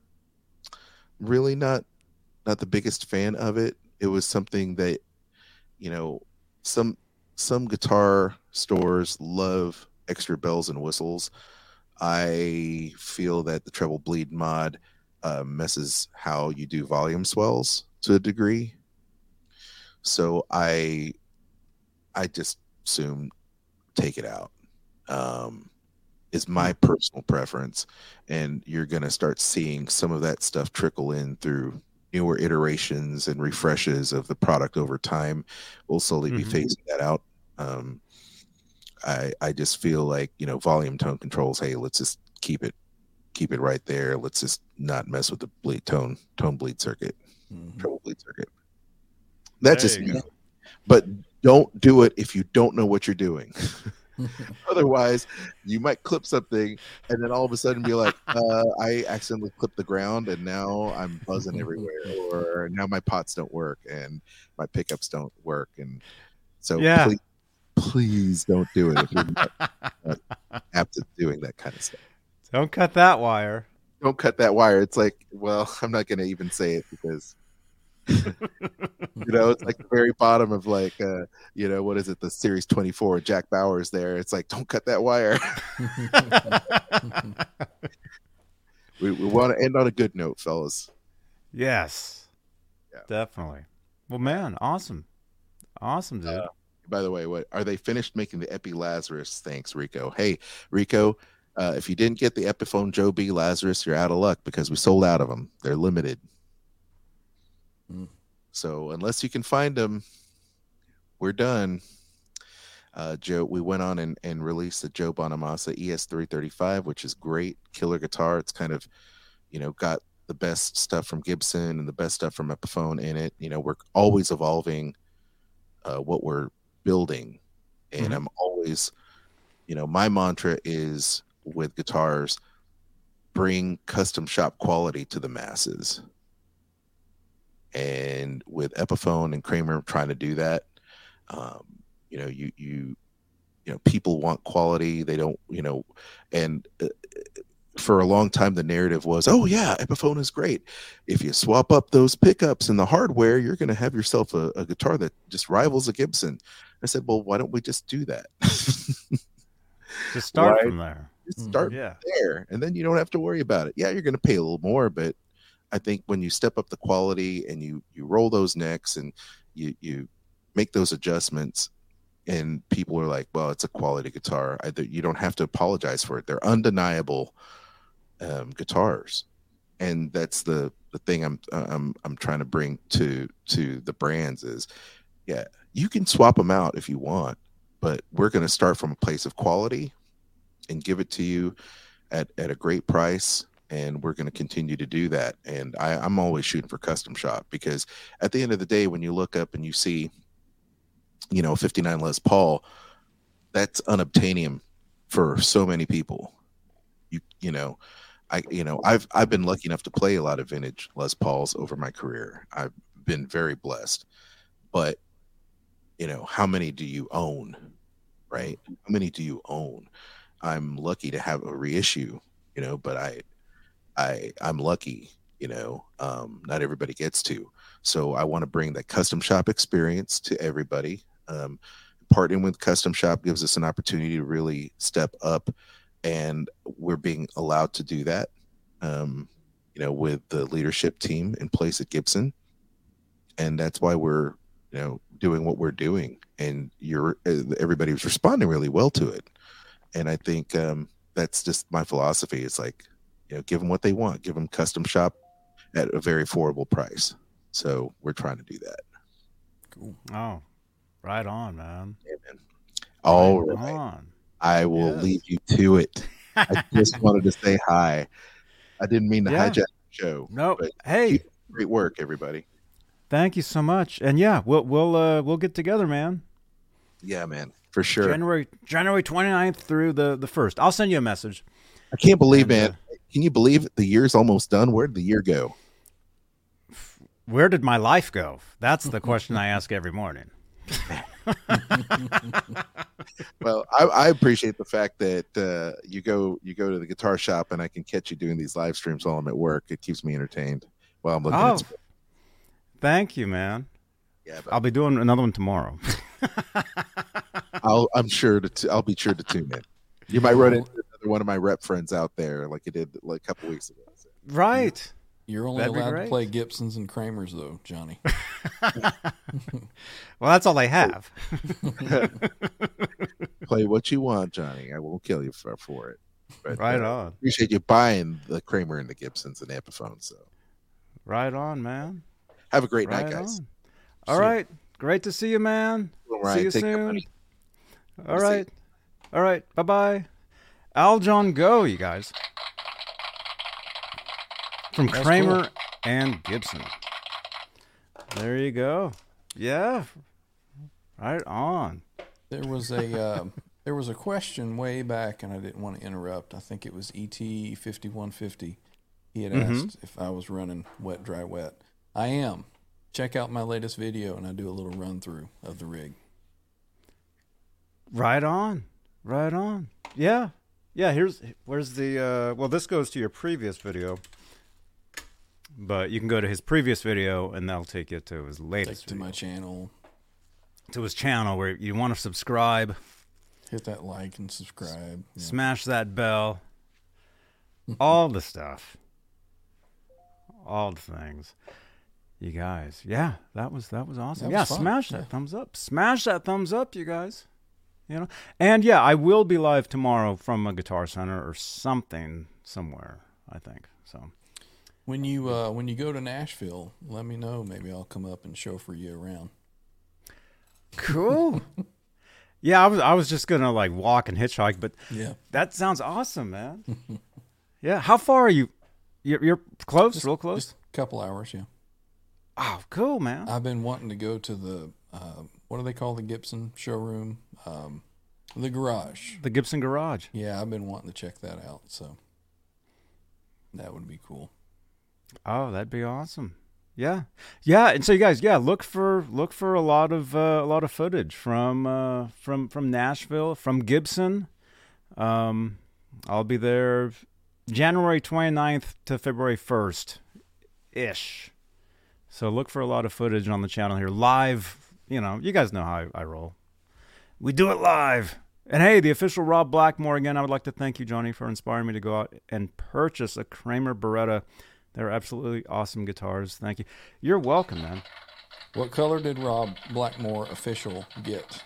really not not the biggest fan of it. It was something that you know some some guitar stores love extra bells and whistles. I feel that the treble bleed mod uh, messes how you do volume swells to a degree. So I I just assume take it out. Um, is my personal preference, and you're gonna start seeing some of that stuff trickle in through newer iterations and refreshes of the product over time. We'll slowly be Mhm. phasing that out. Um, I I just feel like you know volume tone controls. Hey, let's just keep it keep it right there. Let's just not mess with the bleed tone tone bleed circuit, Mhm. treble bleed circuit. That's There just you me. go. But don't do it if you don't know what you're doing. Otherwise, you might clip something and then all of a sudden be like, uh, I accidentally clipped the ground and now I'm buzzing everywhere, or now my pots don't work and my pickups don't work. And so Yeah. please, please don't do it if you're not apt at doing that kind of stuff. Don't cut that wire. Don't cut that wire. It's like, well, I'm not going to even say it because. you know, it's like the very bottom of like, uh, you know, what is it? The Series 24, Jack Bauer's there. It's like, don't cut that wire. we, we want to end on a good note, fellas. yes. Yeah. Definitely. Well, man, awesome. Awesome, dude. Uh, By the way, what are they finished making the Epi Lazarus? Thanks, Rico. Hey, Rico, uh, if you didn't get the Epiphone Joe B Lazarus, you're out of luck because we sold out of them. They're limited. Mm. So unless you can find them, we're done. Uh, Joe, we went on and, and released the Joe Bonamassa ES335, which is great, killer guitar. It's kind of, you know, got the best stuff from Gibson and the best stuff from Epiphone in it. You know, we're always evolving uh, what we're building, and Mhm. I'm always, you know, my mantra is with guitars, bring custom shop quality to the masses. And with Epiphone and Kramer trying to do that, um, you know, you you you know, people want quality. They don't, you know, and uh, for a long time the narrative was, oh yeah, Epiphone is great. If you swap up those pickups and the hardware, you're going to have yourself a, a guitar that just rivals a Gibson. I said, well, why don't we just do that? Just start why- from there. just Mhm. start Yeah. there and then you don't have to worry about it yeah you're going to pay a little more but i think when you step up the quality and you you roll those necks and you you make those adjustments and people are like well it's a quality guitar. I, you don't have to apologize for it. They're undeniable um, guitars. And that's the the thing i'm i'm i'm trying to bring to to the brands is yeah you can swap them out if you want but we're going to start from a place of quality and give it to you at, at a great price and we're going to continue to do that. And I, i'm always shooting for custom shop because at the end of the day when you look up and you see you know 59 les paul that's unobtainium for so many people. You you know i you know i've i've been lucky enough to play a lot of vintage les pauls over my career. I've been very blessed. But you know how many do you own right? How many do you own? I'm lucky to have a reissue you know but i i i'm lucky you know um not everybody gets to. So i want to bring that custom shop experience to everybody. Um partnering with custom shop gives us an opportunity to really step up and we're being allowed to do that um you know with the leadership team in place at gibson. And that's why we're you know doing what we're doing and you're everybody was responding really well to it. And i think um that's just my philosophy. It's like you know give them what they want give them custom shop at a very affordable price so we're trying to do that Cool. Oh, right on, man. All right right on. i will Yes. leave you to it i just wanted to say hi i didn't mean to Yeah. hijack the show No, hey, great work everybody thank you so much. And yeah, we'll we'll uh, we'll get together, man. yeah man for sure January January 29th through the the first. I'll send you a message. i can't believe And, man uh, can you believe it? the year's almost done? Where did the year go? Where did my life go? That's the question I ask every morning. well, I, I, appreciate the fact that uh, you go you go to the guitar shop and I can catch you doing these live streams while I'm at work. It keeps me entertained while I'm looking. Oh, at thank you, man. Yeah, I'll be doing another one tomorrow. I'll I'm sure to t- I'll be sure to tune in. You might run into another one of my rep friends out there, like you did like a couple weeks ago. So. Right. You're only That'd allowed to play Gibsons and Kramers, though, Johnny. Well, that's all they have. Play what you want, Johnny. I won't kill you for, for it. But, right uh, on. Appreciate you buying the Kramer and the Gibsons and Epiphone. So Right on, man. have a great Right night, guys. on. All right. Great to see you, man. Well, see you take soon. buddy. All See right. All right. Bye bye. Aljon Go, you guys. From That's Kramer cool. and Gibson. There you go. Yeah. Right on. There was a uh, there was a question way back, and I didn't want to interrupt. I think it was ET fifty one fifty. He had Mhm. asked if I was running wet, dry, wet. I am. Check out my latest video, and I do a little run through of the rig. Right on. Right on. Yeah. Yeah, here's where's the uh well this goes to your previous video. But you can go to his previous video and that'll take you to his latest to video. my channel, to his channel where you want to subscribe, hit that like and subscribe. Yeah. smash that bell. all the stuff. All the things. You guys. Yeah, that was that was awesome. That yeah, fun. smash that Yeah. thumbs up. Smash that thumbs up, you guys. You know. And yeah, I will be live tomorrow from a guitar center or something somewhere, I think. So When you uh, when you go to Nashville, let me know. Maybe I'll come up and chauffeur you around. cool. yeah, I was I was just gonna like walk and hitchhike, but Yeah, that sounds awesome, man. yeah. How far are you? You're, you're close, real close. just a couple hours. Yeah, oh, cool, man. I've been wanting to go to the uh, what do they call the Gibson showroom? Um, the garage. the Gibson Garage. Yeah, I've been wanting to check that out. So that would be cool. Oh, that'd be awesome. Yeah, yeah. And so you guys, yeah, look for look for a lot of uh, a lot of footage from uh, from from Nashville, from Gibson. Um, I'll be there January 29th to February 1st ish. So look for a lot of footage on the channel here, live. You know, you guys know how I, I roll. We do it live. And hey, the official Rob Blackmore again. I would like to thank you, Johnny, for inspiring me to go out and purchase a Kramer Beretta. They're absolutely awesome guitars. Thank you. You're welcome, man. What color did Rob Blackmore official get?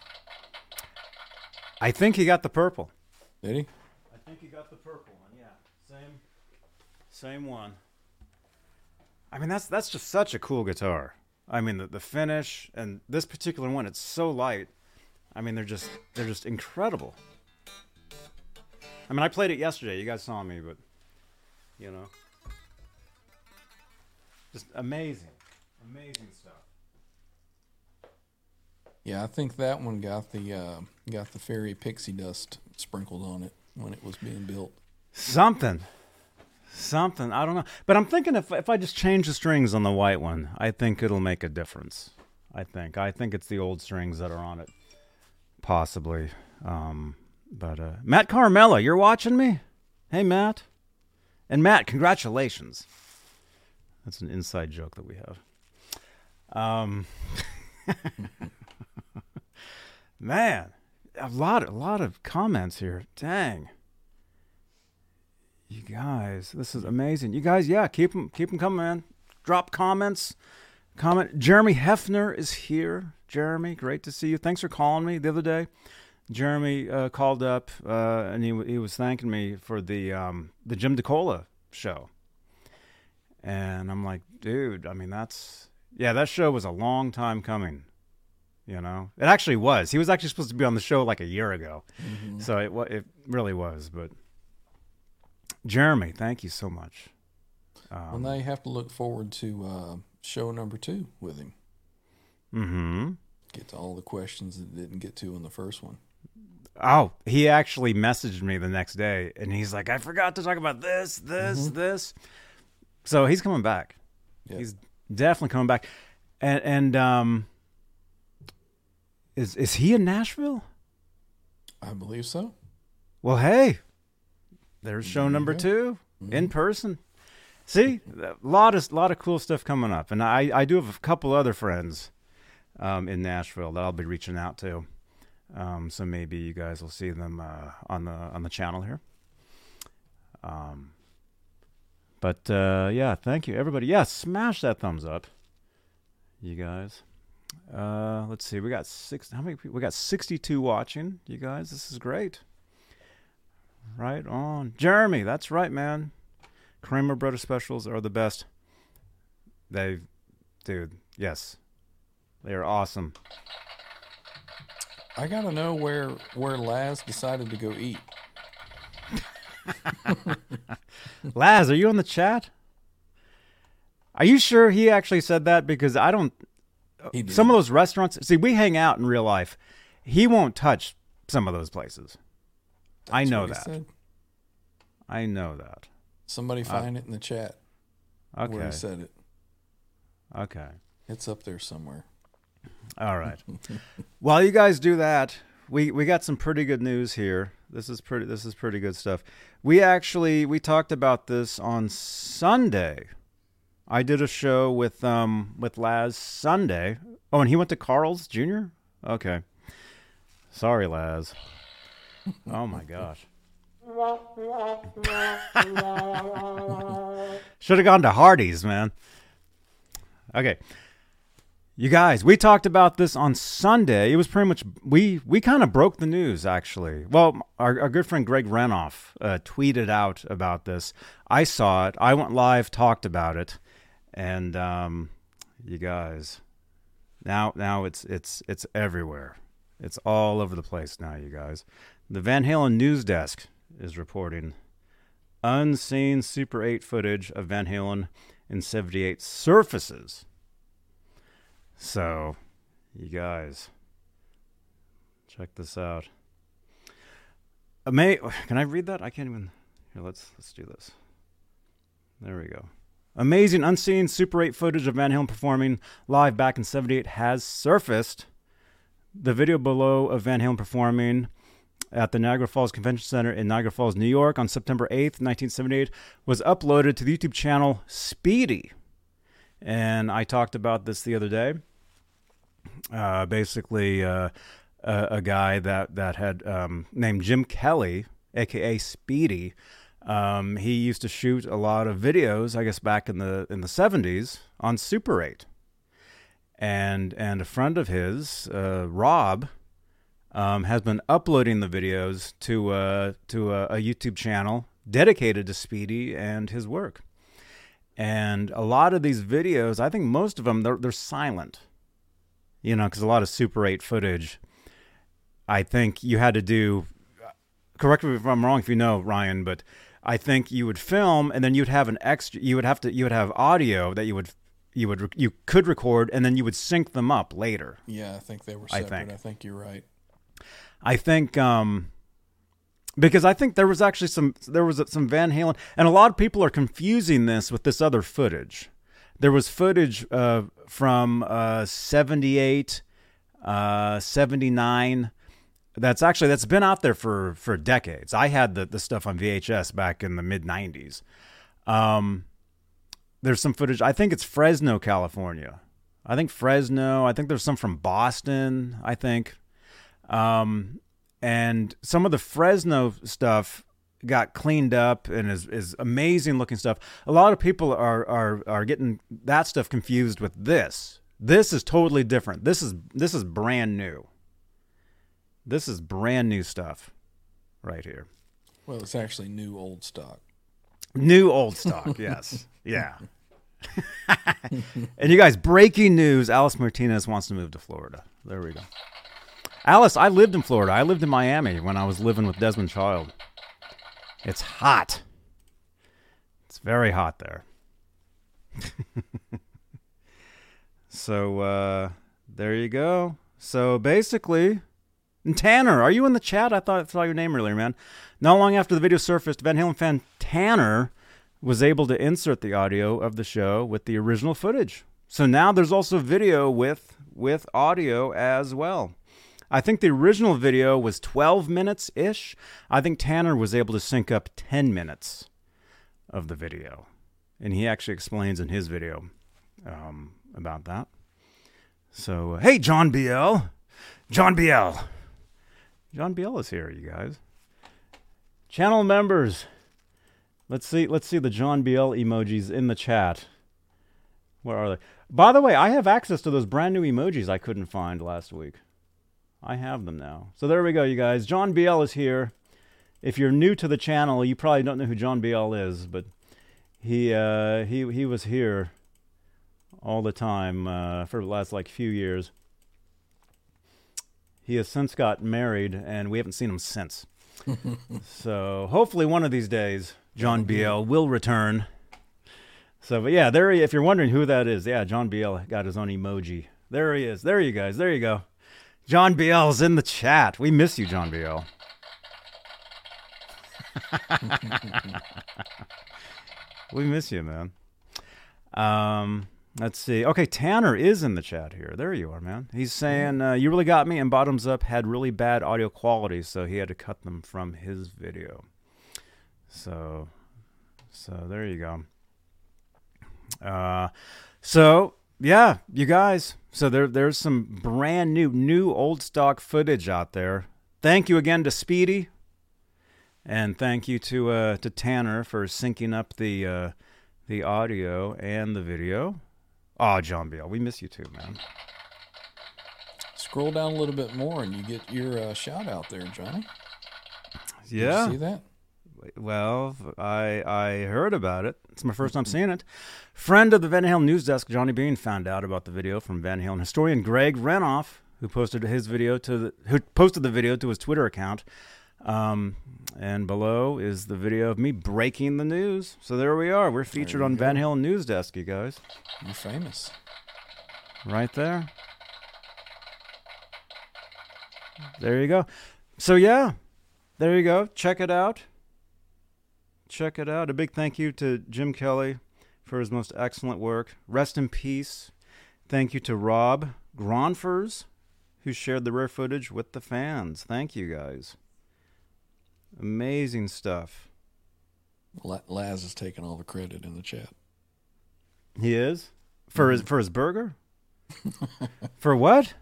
I think he got the purple. Did he? I think he got the purple one. Yeah, same, same one. I mean, that's that's just such a cool guitar. I mean, the the finish and this particular one, it's so light. I mean, they're just they're just incredible. I mean, I played it yesterday. You guys saw me, but you know, just amazing, amazing stuff. Yeah, I think that one got the uh, got the fairy pixie dust sprinkled on it when it was being built. Something. Something. I don't know. But I'm thinking if if I just change the strings on the white one, I think it'll make a difference. I think. I think it's the old strings that are on it. Possibly. Um, but uh, Matt Carmella, you're watching me? Hey Matt. And Matt, congratulations. That's an inside joke that we have. Um Man, a lot a lot of comments here. Dang. You guys, this is amazing. You guys, yeah, keep them, keep them coming, man. Drop comments. Comment. Jeremy Hefner is here. Jeremy, great to see you. Thanks for calling me the other day. Jeremy uh, called up uh, and he he was thanking me for the um, the Jim DeCola show. And I'm like, dude, I mean that's yeah, that show was a long time coming. You know, it actually was. He was actually supposed to be on the show like a year ago, so it it really was. But Jeremy, thank you so much. well, Um, now you have to look forward to uh, show number two with him. Mm-hmm. Get to all the questions that didn't get to in the first one. Oh, he actually messaged me the next day and he's like, I forgot to talk about this, this, this. So he's coming back. Yeah. He's definitely coming back. And and um is is he in Nashville? I believe so. Well, hey, there's show number go. 2 in person. See, a lot of lot of cool stuff coming up, and I I do have a couple other friends um, in Nashville that I'll be reaching out to. Um, so maybe you guys will see them uh, on the on the channel here. Um, but uh, yeah, thank you everybody. Yeah, smash that thumbs up, you guys. Uh, let's see, we got six. How many people? We got sixty-two watching. You guys, this is great. Right on, Jeremy. That's right, man. Kramer Brothers specials are the best. They, dude, yes, they are awesome. I gotta know where where Laz decided to go eat. Laz, are you in the chat? Are you sure he actually said that? Because I don't. He did. Some of those restaurants. See, we hang out in real life. He won't touch some of those places. I know that. said. I know that. Somebody find it in the chat where Okay. he said it. Okay. It's up there somewhere. All right. While you guys do that, we we got some pretty good news here. This is pretty this is pretty good stuff. We actually we talked about this on Sunday. I did a show with um with Laz Sunday. Oh, and he went to Carl's Jr. Okay. Sorry, Laz. Oh my gosh. Should have gone to Hardee's, man. Okay. You guys, we talked about this on Sunday. It was pretty much we we kind of broke the news actually. Well, our, our good friend Greg Renoff uh, tweeted out about this. I saw it. I went live, talked about it, and um, you guys, now now it's it's it's everywhere. It's all over the place now. You guys, the Van Halen news desk is reporting unseen Super 8 footage of Van Halen in 78 surfaces. So, you guys, check this out. Uh, Ama- Can I read that? I can't even. Here, let's let's do this. There we go. Amazing unseen Super 8 footage of Van Halen performing live back in 78 has surfaced. The video below of Van Halen performing at the Niagara Falls Convention Center in Niagara Falls, New York on September 8th, 1978 was uploaded to the YouTube channel Speedy. And I talked about this the other day. Uh, basically, uh, a, a guy that, that had um, named Jim Kelly, aka Speedy. Um, he used to shoot a lot of videos, I guess, back in the in the 70s on Super 8. And and a friend of his, uh, Rob, um, has been uploading the videos to uh, to a, a YouTube channel dedicated to Speedy and his work. And a lot of these videos, I think most of them, they're, they're silent. You know, because a lot of Super 8 footage, I think you had to do. Correct me if I'm wrong, if you know Ryan, but I think you would film and then you'd have an extra. You would have to. You would have audio that you would you would you could record and then you would sync them up later. Yeah, I think they were I separate. I think. think, you're right. I think um because I think there was actually some there was some Van Halen and a lot of people are confusing this with this other footage. There was footage uh, from uh, 78 uh, 79 that's actually that's been out there for for decades. I had the the stuff on VHS back in the mid 90s. Um there's some footage. I think it's Fresno, California. I think Fresno. I think there's some from Boston, I think. Um, and some of the Fresno stuff got cleaned up and is, is amazing looking stuff. A lot of people are, are are getting that stuff confused with this. This is totally different. This is this is brand new. This is brand new stuff right here. Well, it's actually new old stock. New old stock, yes. Yeah. and you guys, breaking news Alice Martinez wants to move to Florida. There we go. Alice, I lived in Florida. I lived in Miami when I was living with Desmond Child. It's hot. It's very hot there. so uh, there you go. So basically, Tanner, are you in the chat? I thought I saw your name earlier, man. Not long after the video surfaced, Van Halen fan Tanner was able to insert the audio of the show with the original footage. So now there's also video with with audio as well. I think the original video was 12 minutes ish. I think Tanner was able to sync up 10 minutes of the video. And he actually explains in his video um, about that. So, uh, hey, John BL. John BL. John BL is here, you guys. Channel members. Let's see. Let's see the John BL emojis in the chat. Where are they? By the way, I have access to those brand new emojis I couldn't find last week. I have them now. So there we go, you guys. John BL is here. If you're new to the channel, you probably don't know who John BL is, but he uh, he he was here all the time uh, for the last like few years. He has since got married, and we haven't seen him since. so hopefully, one of these days, John BL will return. So, but yeah, there. He, if you're wondering who that is, yeah, John BL got his own emoji. There he is. There you guys. There you go. John BL's in the chat. We miss you, John BL. we miss you, man. Um, let's see. Okay, Tanner is in the chat here. There you are, man. He's saying uh, you really got me, and Bottoms Up had really bad audio quality, so he had to cut them from his video. So, so there you go. Uh, so yeah, you guys. So there, there's some brand new, new old stock footage out there. Thank you again to Speedy, and thank you to uh, to Tanner for syncing up the uh, the audio and the video. Oh, John Beal, we miss you too, man. Scroll down a little bit more, and you get your uh, shout out there, Johnny. Yeah. see that? Well, I I heard about it. It's my first time seeing it. Friend of the Van Halen news desk, Johnny Bean, found out about the video from Van Halen historian Greg Renoff, who posted his video to the who posted the video to his Twitter account. Um, and below is the video of me breaking the news. So there we are. We're featured on go. Van Halen news desk, you guys. You're famous. Right there. There you go. So yeah, there you go. Check it out. Check it out. A big thank you to Jim Kelly for his most excellent work. Rest in peace. Thank you to Rob Gronfers, who shared the rare footage with the fans. Thank you guys. Amazing stuff. Laz is taking all the credit in the chat. He is for his for his burger. for what?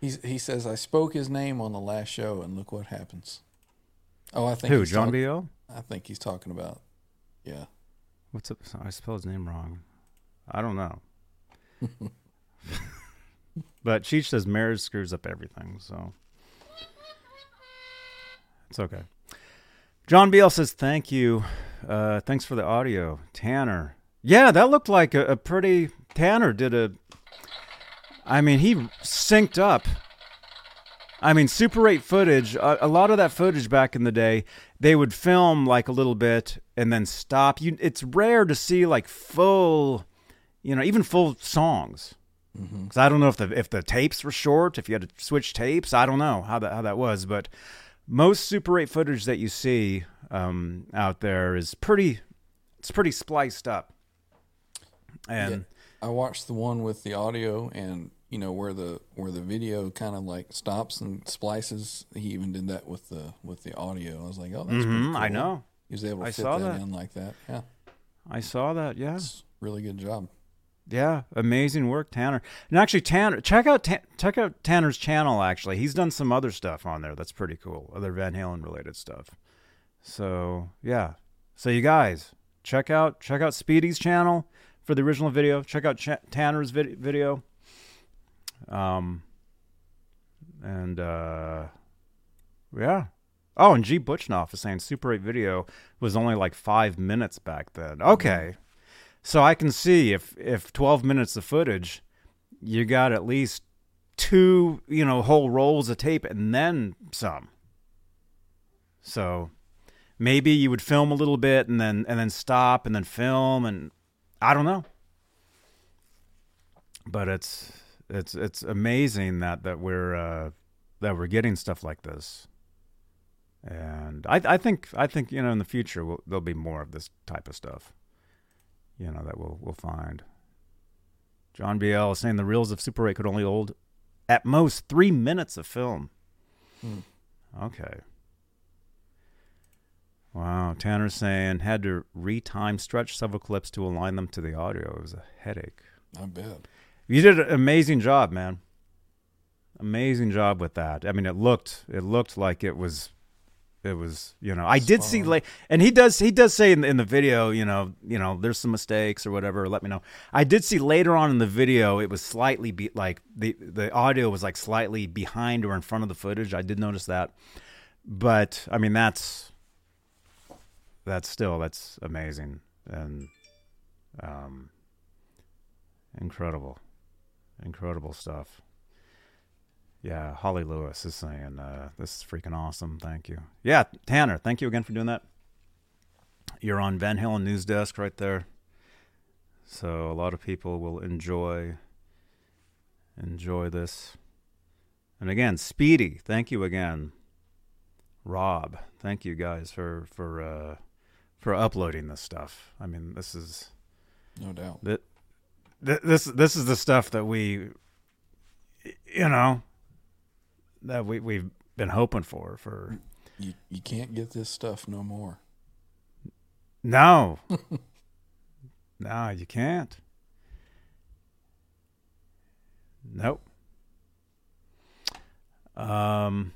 He's, he says, I spoke his name on the last show, and look what happens. Oh, I think Who? John talk- B.O. I think he's talking about, yeah. What's up? I spelled his name wrong. I don't know. but Cheech says marriage screws up everything, so it's okay. John Beal says thank you. Uh, thanks for the audio, Tanner. Yeah, that looked like a, a pretty. Tanner did a. I mean, he synced up. I mean, Super 8 footage, a, a lot of that footage back in the day, they would film like a little bit and then stop. You, it's rare to see like full, you know, even full songs. Because I don't know if the if the tapes were short, if you had to switch tapes. I don't know how that how that was, but most Super 8 footage that you see um, out there is pretty. It's pretty spliced up. And I watched the one with the audio and you know where the where the video kind of like stops and splices. He even did that with the with the audio. I was like, oh, that's pretty Mhm, I cool. know. He was able to I fit saw that, that. in like that. Yeah, I saw that. Yeah. it's really good job. Yeah, amazing work, Tanner. And actually, Tanner, check out Ta- check out Tanner's channel. Actually, he's done some other stuff on there that's pretty cool, other Van Halen related stuff. So yeah, so you guys check out check out Speedy's channel for the original video. Check out Ch- Tanner's vid- video. Um, and uh, yeah. Oh, and G Butchnoff is saying Super 8 video was only like five minutes back then. Okay. So I can see if if 12 minutes of footage, you got at least two, you know, whole rolls of tape and then some. So maybe you would film a little bit and then and then stop and then film and I don't know. But it's it's it's amazing that that we're uh that we're getting stuff like this. And I, I think, I think you know, in the future we'll, there'll be more of this type of stuff. You know that we'll we'll find. John BL is saying the reels of Super 8 could only hold at most three minutes of film. Hmm. Okay. Wow. Tanner's saying had to retime stretch several clips to align them to the audio. It was a headache. I bet. You did an amazing job, man. Amazing job with that. I mean, it looked it looked like it was it was you know I did see Spot like and he does he does say in the, in the video you know you know there's some mistakes or whatever. Let me know. I did see later on in the video it was slightly be like the the audio was like slightly behind or in front of the footage. I did notice that, but I mean that's that's still that's amazing and um incredible incredible stuff. Yeah holly lewis is saying uh this is freaking awesome. Thank you. Yeah tanner thank you again for doing that. You're on van halen news desk right there. So a lot of people will enjoy enjoy this. And again speedy thank you again. Rob thank you guys for for uh for uploading this stuff. I mean this is No doubt. that th- this this is the stuff that we you know that we we've been hoping for for You you can't get this stuff no more. no. No you can't. Nope. Um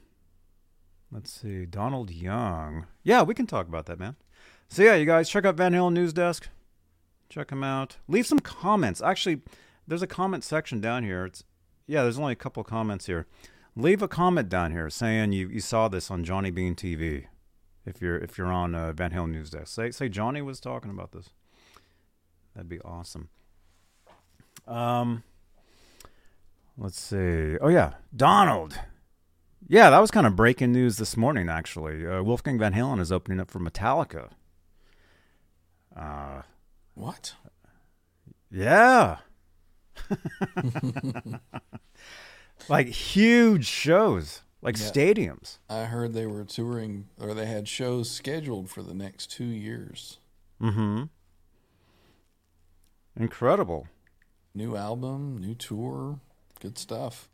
let's see donald young. Yeah we can talk about that man. So yeah you guys check out van halen news desk check them out. Leave some comments. Actually there's a comment section down here. It's yeah there's only a couple comments here. Leave a comment down here saying you, you saw this on johnny bean tv if you're if you're on uh, van halen news desk. Say say johnny was talking about this. That'd be awesome. Um let's see. Oh yeah. Donald. Yeah that was kind of breaking news this morning actually. Uh, wolfgang van halen is opening up for metallica. Uh What? yeah. like huge shows, like Yeah. stadiums. I heard they were touring or they had shows scheduled for the next two years. Mm-hmm. Incredible. New album, new tour, good stuff.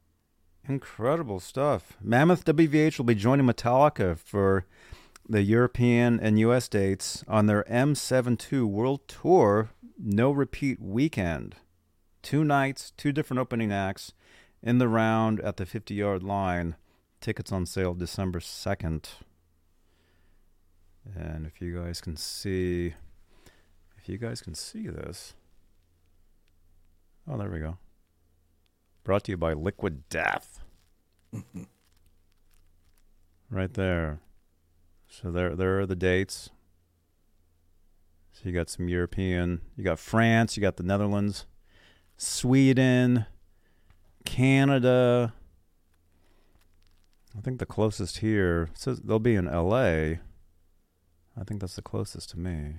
Incredible stuff. Mammoth WVH will be joining Metallica for the European and US dates on their M72 World Tour No Repeat Weekend. Two nights, two different opening acts in the round at the 50 yard line. Tickets on sale December 2nd. And if you guys can see, if you guys can see this. Oh, there we go. Brought to you by Liquid Death. right there. So there there are the dates. So you got some European, you got France, you got the Netherlands, Sweden, Canada. I think the closest here says they'll be in LA. I think that's the closest to me.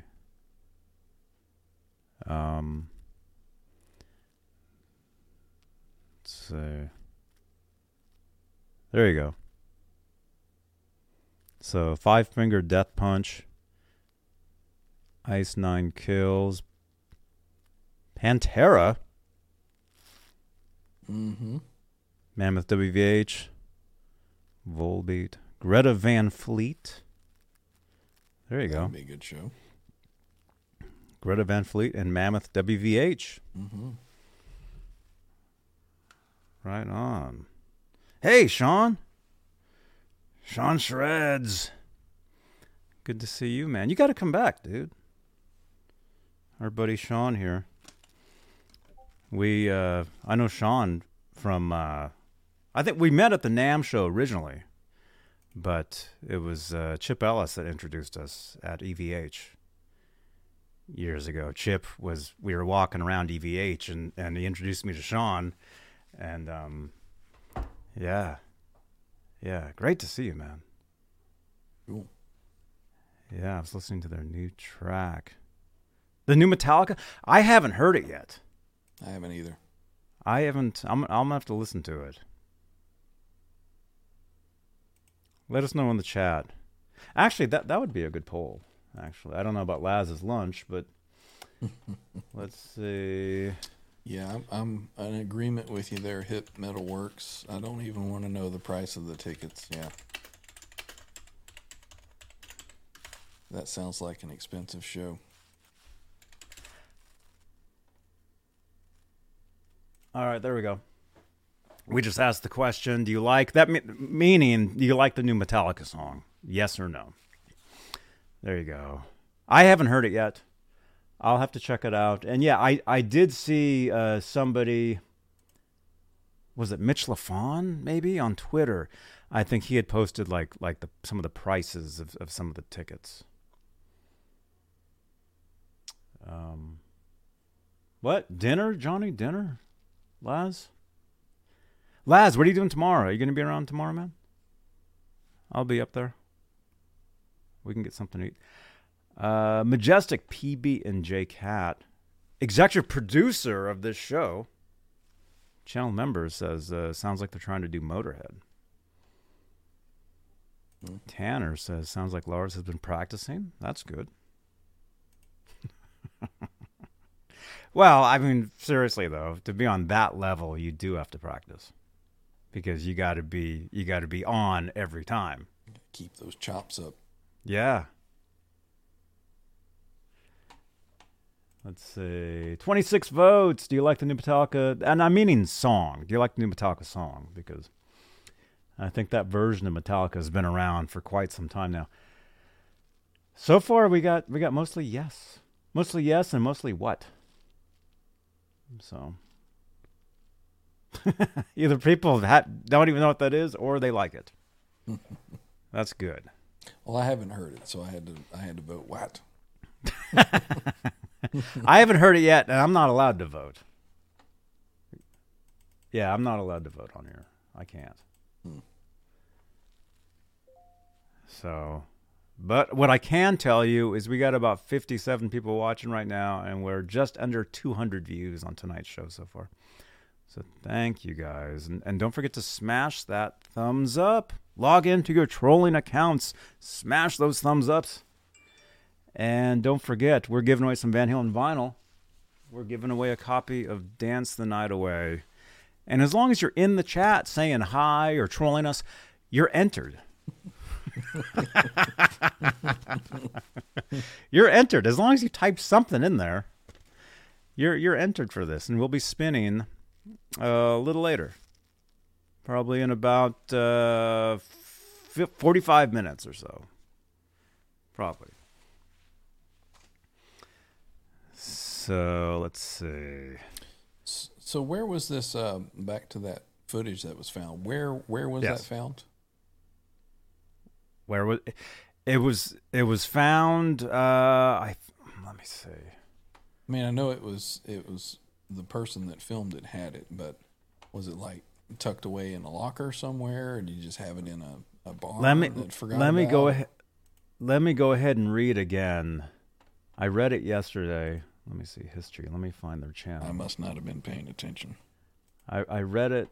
Um let's see. There you go. So five finger death punch. Ice nine kills. Pantera. Mm-hmm. Mammoth WVH. Volbeat. Greta Van Fleet. There you go. That'd be a good show. Greta Van Fleet and Mammoth WVH. Mm-hmm. Right on. Hey, Sean. Sean Shreds. Good to see you, man. You got to come back, dude. Our buddy Sean here. We, uh, I know Sean from, uh, I think we met at the NAMM show originally, but it was uh, Chip Ellis that introduced us at EVH years ago. Chip was, we were walking around EVH and, and he introduced me to Sean. And, um, yeah. Yeah. Great to see you, man. Cool. Yeah. I was listening to their new track. The new Metallica? I haven't heard it yet. I haven't either. I haven't. I'm. I'm gonna have to listen to it. Let us know in the chat. Actually, that that would be a good poll. Actually, I don't know about Laz's lunch, but let's see. Yeah, I'm, I'm in agreement with you there, Hip Metal Works. I don't even want to know the price of the tickets. Yeah. That sounds like an expensive show. All right, there we go. We just asked the question: Do you like that? Me- meaning, do you like the new Metallica song? Yes or no? There you go. I haven't heard it yet. I'll have to check it out. And yeah, I I did see uh, somebody. Was it Mitch Lafon maybe on Twitter? I think he had posted like like the some of the prices of, of some of the tickets. Um, what dinner, Johnny? Dinner, Laz. Laz, what are you doing tomorrow? Are you going to be around tomorrow, man? I'll be up there. We can get something to eat. Uh, Majestic PB and J Cat, executive producer of this show. Channel member says uh, sounds like they're trying to do Motorhead. Tanner says sounds like Lars has been practicing. That's good. well, I mean, seriously though, to be on that level, you do have to practice because you got to be you got to be on every time. Keep those chops up. Yeah. Let's see. 26 votes. Do you like the new Metallica? And I'm meaning song. Do you like the new Metallica song? Because I think that version of Metallica has been around for quite some time now. So far, we got we got mostly yes, mostly yes, and mostly what. So either people ha- don't even know what that is, or they like it. That's good. Well, I haven't heard it, so I had to I had to vote what. I haven't heard it yet, and I'm not allowed to vote. Yeah, I'm not allowed to vote on here. I can't. Hmm. So, but what I can tell you is we got about 57 people watching right now, and we're just under 200 views on tonight's show so far. So thank you guys, and, and don't forget to smash that thumbs up. Log into your trolling accounts, smash those thumbs ups. And don't forget, we're giving away some Van Halen vinyl. We're giving away a copy of Dance the Night Away. And as long as you're in the chat saying hi or trolling us, you're entered. you're entered. As long as you type something in there, you're you're entered for this. And we'll be spinning uh, a little later. Probably in about uh, f- 45 minutes or so. Probably. So let's see. So where was this? Uh, back to that footage that was found. Where where was Yes. that found? Where was it? Was it was found? Uh, I let me see. I mean, I know it was it was the person that filmed it had it, but was it like tucked away in a locker somewhere, or did you just have it in a, a bar? Let me let me go ahead. Let me go ahead and read again. I read it yesterday. Let me see history. Let me find their channel. I must not have been paying attention. I, I read it.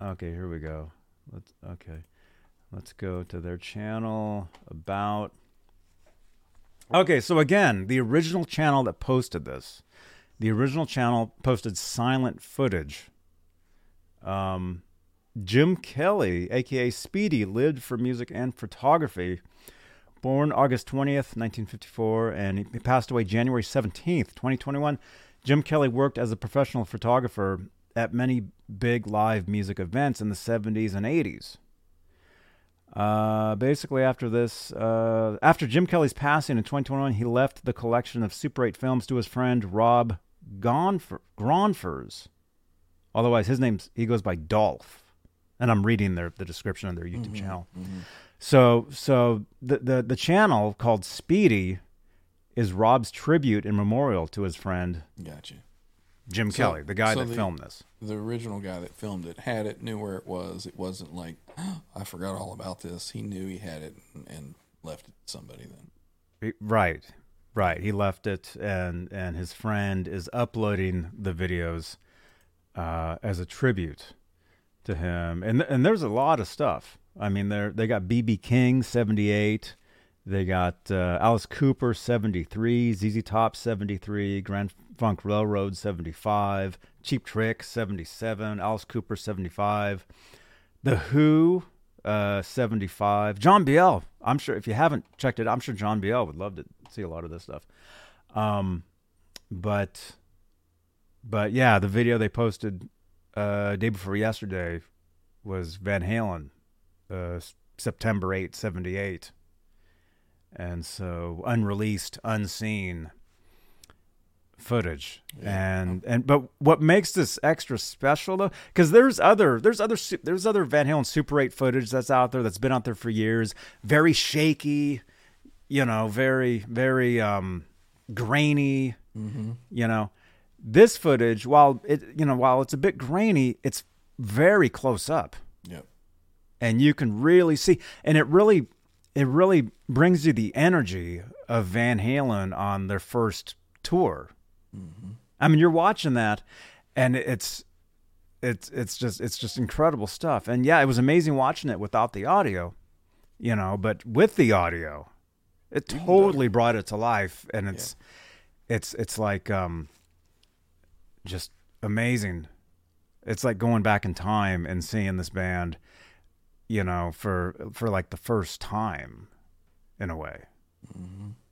Okay, here we go. Let's okay. Let's go to their channel about Okay, so again, the original channel that posted this. The original channel posted silent footage. Um Jim Kelly, aka Speedy, lived for music and photography. Born August 20th, 1954, and he passed away January 17th, 2021. Jim Kelly worked as a professional photographer at many big live music events in the 70s and 80s. Uh, basically, after this, uh, after Jim Kelly's passing in 2021, he left the collection of Super 8 films to his friend Rob Gonfer- Gronfers. Otherwise, his name's he goes by Dolph, and I'm reading their the description on their YouTube channel. So, so the, the the channel called Speedy is Rob's tribute and memorial to his friend Gotcha. Jim So- Kelly, the guy so that the- filmed this. The original guy that filmed it had it, knew where it was. It wasn't like I forgot all about this. He knew he had it and, and left it to somebody. Then Right, right. He left it, and and his friend is uploading the videos uh, as a tribute to him. And and there's a lot of stuff. I mean, they're they got BB King seventy eight. They got uh, Alice Cooper seventy three, ZZ Top seventy three, Grand Funk Railroad seventy five, Cheap Trick seventy seven, Alice Cooper seventy five, The Who uh, seventy five, John Biel. I'm sure if you haven't checked it, I'm sure John Biel would love to see a lot of this stuff. Um, but but yeah, the video they posted uh, day before yesterday was Van Halen, uh, September 8, 78. And so unreleased, unseen footage. And and but what makes this extra special though cuz there's other there's other there's other Van Halen Super 8 footage that's out there that's been out there for years, very shaky, you know, very very um grainy, you know. This footage while it you know, while it's a bit grainy, it's very close up. And you can really see and it really it really brings you the energy of Van Halen on their first tour. I mean, you're watching that and it's it's it's just it's just incredible stuff. And yeah, it was amazing watching it without the audio, you know, but with the audio, it totally brought it to life and it's it's it's like um just amazing it's like going back in time and seeing this band you know for for like the first time in a way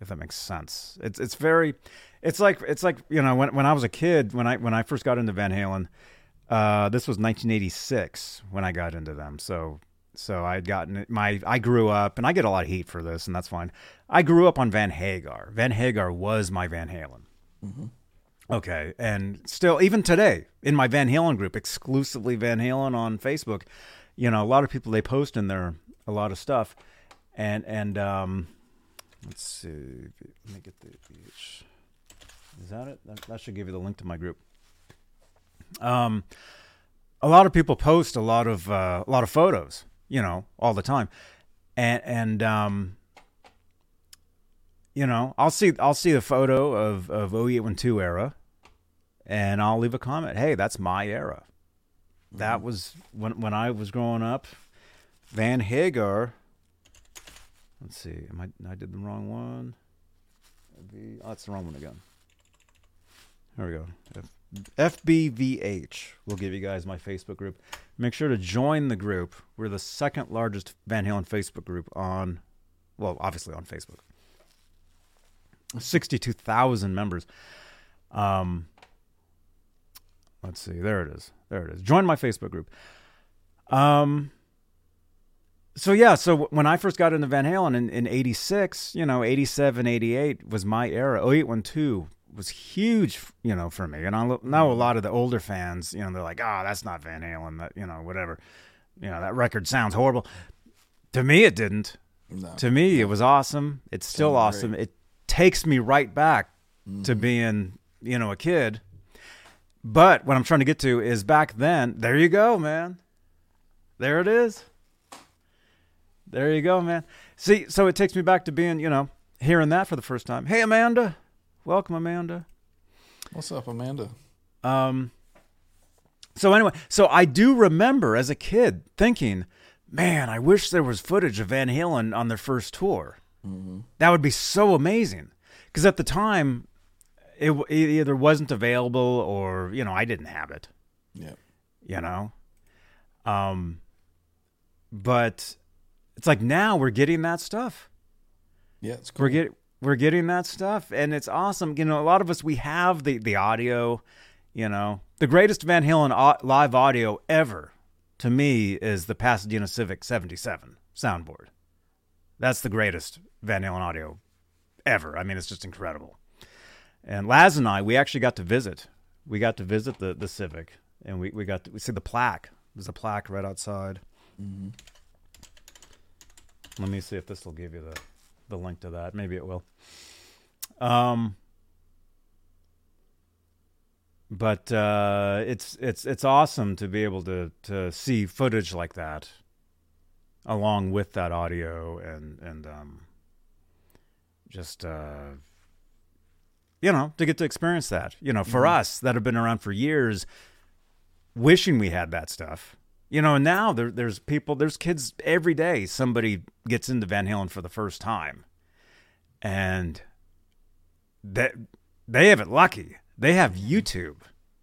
if that makes sense. It's it's very it's like it's like you know when when I was a kid when I when I first got into Van Halen uh this was 1986 when I got into them. So so I'd gotten my I grew up and I get a lot of heat for this and that's fine. I grew up on Van Hagar. Van Hagar was my Van Halen. Okay, and still, even today, in my Van Halen group, exclusively Van Halen on Facebook, you know, a lot of people they post in there a lot of stuff, and and um, let's see, let me get the is that it? That, should give you the link to my group. Um, a lot of people post a lot of uh, a lot of photos, you know, all the time, and and um, you know, I'll see I'll see the photo of of OU812 era, and I'll leave a comment. Hey, that's my era. That was when when I was growing up. Van Hagar. Let's see. Am I? I did the wrong one. V- Oh, that's the wrong one again. There we go. F, FBVH. We'll give you guys my Facebook group. Make sure to join the group. We're the second largest Van Halen Facebook group on, well, obviously on Facebook. 62,000 members. Um, let's see. There it is. There it is. Join my Facebook group. Um, so yeah, so when I first got into Van Halen in, in 86, you know, 87, 88 was my era. OU812 was huge, you know, for me. And I know a lot of the older fans, you know, they're like, oh, that's not Van Halen, that, you know, whatever. You know, that record sounds horrible. To me, it didn't. No. To me, it was awesome. It's still awesome. It takes me right back to being, you know, a kid. But what I'm trying to get to is back then, there you go, man. There it is. There you go, man. See, so it takes me back to being, you know, hearing that for the first time. Hey, Amanda. Welcome, Amanda. What's up, Amanda? Um, so anyway, so I do remember as a kid thinking, man, I wish there was footage of Van Halen on their first tour. That would be so amazing. Because at the time, it, it either wasn't available or you know I didn't have it. Yeah. You know, um, but it's like now we're getting that stuff. Yeah, it's cool. We're get we're getting that stuff, and it's awesome. You know, a lot of us we have the the audio. You know, the greatest Van Halen au- live audio ever to me is the Pasadena Civic '77 soundboard. That's the greatest Van Halen audio ever. I mean, it's just incredible. And Laz and I, we actually got to visit. We got to visit the the Civic, and we we got to we see the plaque. There's a plaque right outside. Let me see if this will give you the the link to that. Maybe it will. Um, but uh, it's it's it's awesome to be able to to see footage like that, along with that audio and and um, just uh, you know to get to experience that. You know, for mm-hmm. us that have been around for years, wishing we had that stuff. You know, and now there, there's people, there's kids every day. Somebody gets into Van Halen for the first time, and that they have it lucky. They have mm-hmm. YouTube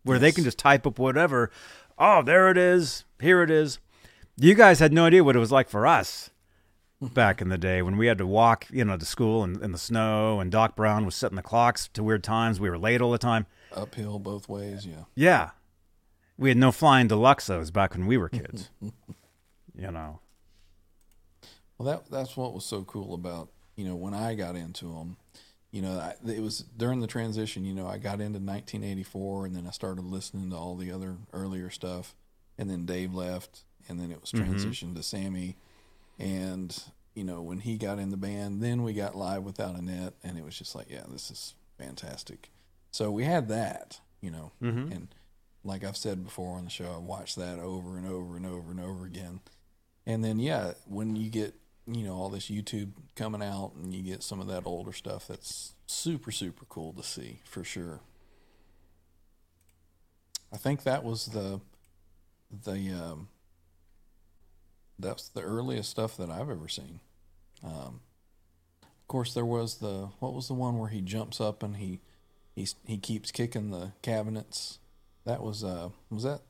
where they can just type up whatever. Oh, there it is. Here it is. You guys had no idea what it was like for us back in the day when we had to walk, you know, to school in, in the snow, and Doc Brown was setting the clocks to weird times. We were late all the time. Uphill both ways, yeah. Yeah. We had no flying deluxos back when we were kids. you know. Well, that that's what was so cool about you know when I got into them. You know, I, it was during the transition. You know, I got into 1984, and then I started listening to all the other earlier stuff, and then Dave left, and then it was mm-hmm. transitioned to Sammy, and you know when he got in the band, then we got live without a net, and it was just like, yeah, this is fantastic. So we had that, you know, and like I've said before on the show, I watched that over and over and over and over again. And then yeah, when you get you know all this YouTube coming out and you get some of that older stuff, that's super super cool to see for sure. I think that was the the um, that's the earliest stuff that I've ever seen. Um, of course, there was the what was the one where he jumps up and he he he keeps kicking the cabinets. That was uh was that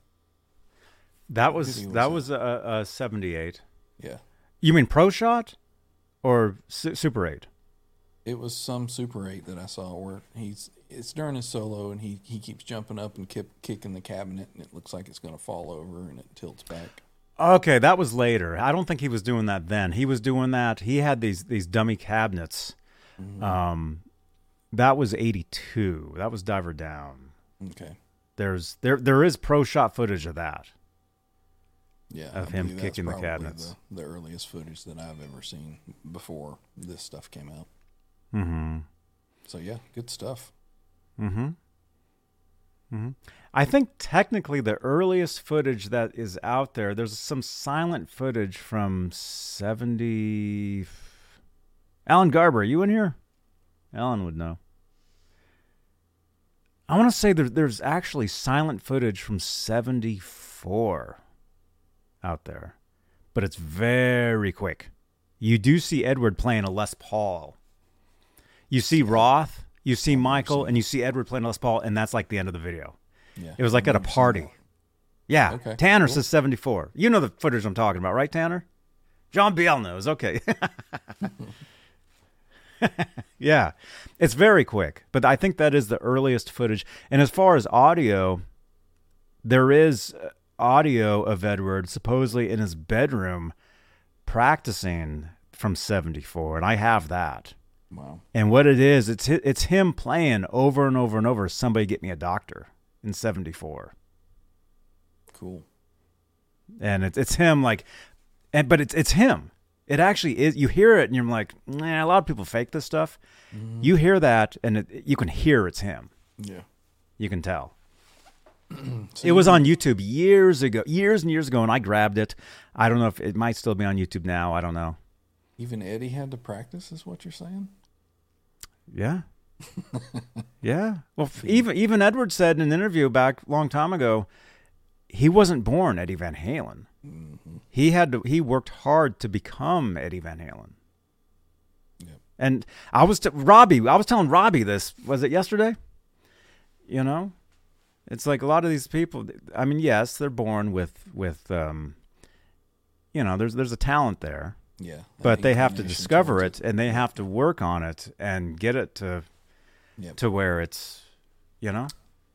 That was was that was a, a 78. yeah You mean Pro Shot or Su- Super 8? It was some Super 8 that I saw where he's it's during his solo and he, he keeps jumping up and keep kicking the cabinet and it looks like it's going to fall over and it tilts back. Okay, that was later. I don't think he was doing that then. He was doing that. He had these these dummy cabinets. Um, that was 82. That was Diver Down. Okay. There's there there is pro shot footage of that. Yeah. Of I him kicking the cabinets. The, the earliest footage that I've ever seen before this stuff came out. Mm-hmm. So yeah, good stuff. Mm-hmm. Mm-hmm. I think technically the earliest footage that is out there, there's some silent footage from 70. Alan Garber, are you in here? Alan would know. I want to say there, there's actually silent footage from 74 out there, but it's very quick. You do see Edward playing a Les Paul. You see Roth, you see Michael, and you see Edward playing Les Paul, and that's like the end of the video. Yeah. It was like at a I've never seen party. Yeah. Okay, Tanner cool. says 74. You know the footage I'm talking about, right, Tanner? John Biel knows. Okay. yeah. It's very quick, but I think that is the earliest footage. And as far as audio, there is uh, audio of Edward supposedly in his bedroom practicing from 74, and I have that. Wow. And what it is, it's it's him playing over and over and over. Somebody get me a doctor in '74, Cool. and it's it's him like, and but it's it's him. It actually is. You hear it, and you're like, nah. A lot of people fake this stuff. Mm-hmm. You hear that, and it, you can hear it's him. Yeah. You can tell. So It was on YouTube years ago, years and years ago, and I grabbed it. I don't know if it might still be on YouTube now. I don't know. Even Eddie had to practice, is what you're saying? Yeah. yeah. Well, even even Edward said in an interview back a long time ago, he wasn't born Eddie Van Halen. He had to, he worked hard to become Eddie Van Halen. Yep. And I was t- Robbie. I was telling Robbie this. Was it yesterday? You know, it's like a lot of these people. I mean, yes, they're born with with um, you know, there's there's a talent there Yeah. but they have to discover it and they have to work on it and get it to Yep. to where it's you know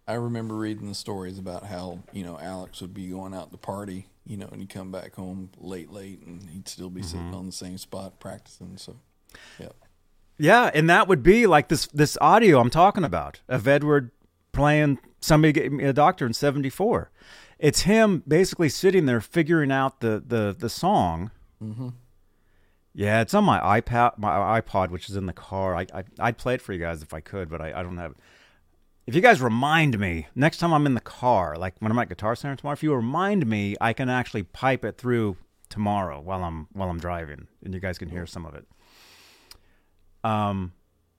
I remember reading the stories about how you know Alex would be going out to party, you know, and he'd come back home late, late, and he'd still be Mm-hmm. sitting on the same spot practicing. So, yeah, yeah and that would be like this this audio i'm talking about of edward playing somebody gave me a doctor in 74 it's him basically sitting there figuring out the the the song mm-hmm. Yeah it's on my ipad my ipod which is in the car. I, I i'd play it for you guys if i could but i, I don't have it. If you guys remind me next time i'm in the car like when i'm at guitar center tomorrow if you remind me i can actually pipe it through tomorrow while i'm while i'm driving and you guys can hear some of it. Um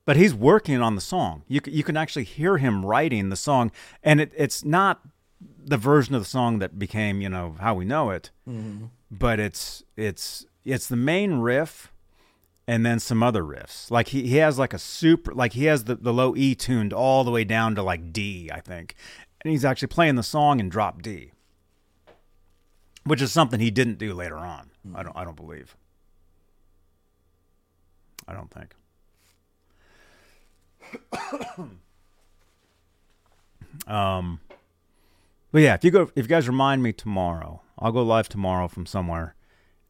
but he's working on the song. You, you can actually hear him writing the song and it, it's not the version of the song that became you know how we know it, Mm-hmm. but it's it's it's the main riff and then some other riffs. Like he, he has like a super like he has the, the low E tuned all the way down to like D, I think. And he's actually playing the song in drop D. Which is something he didn't do later on. I don't I don't believe. I don't think. um but yeah, if you go if you guys remind me tomorrow, I'll go live tomorrow from somewhere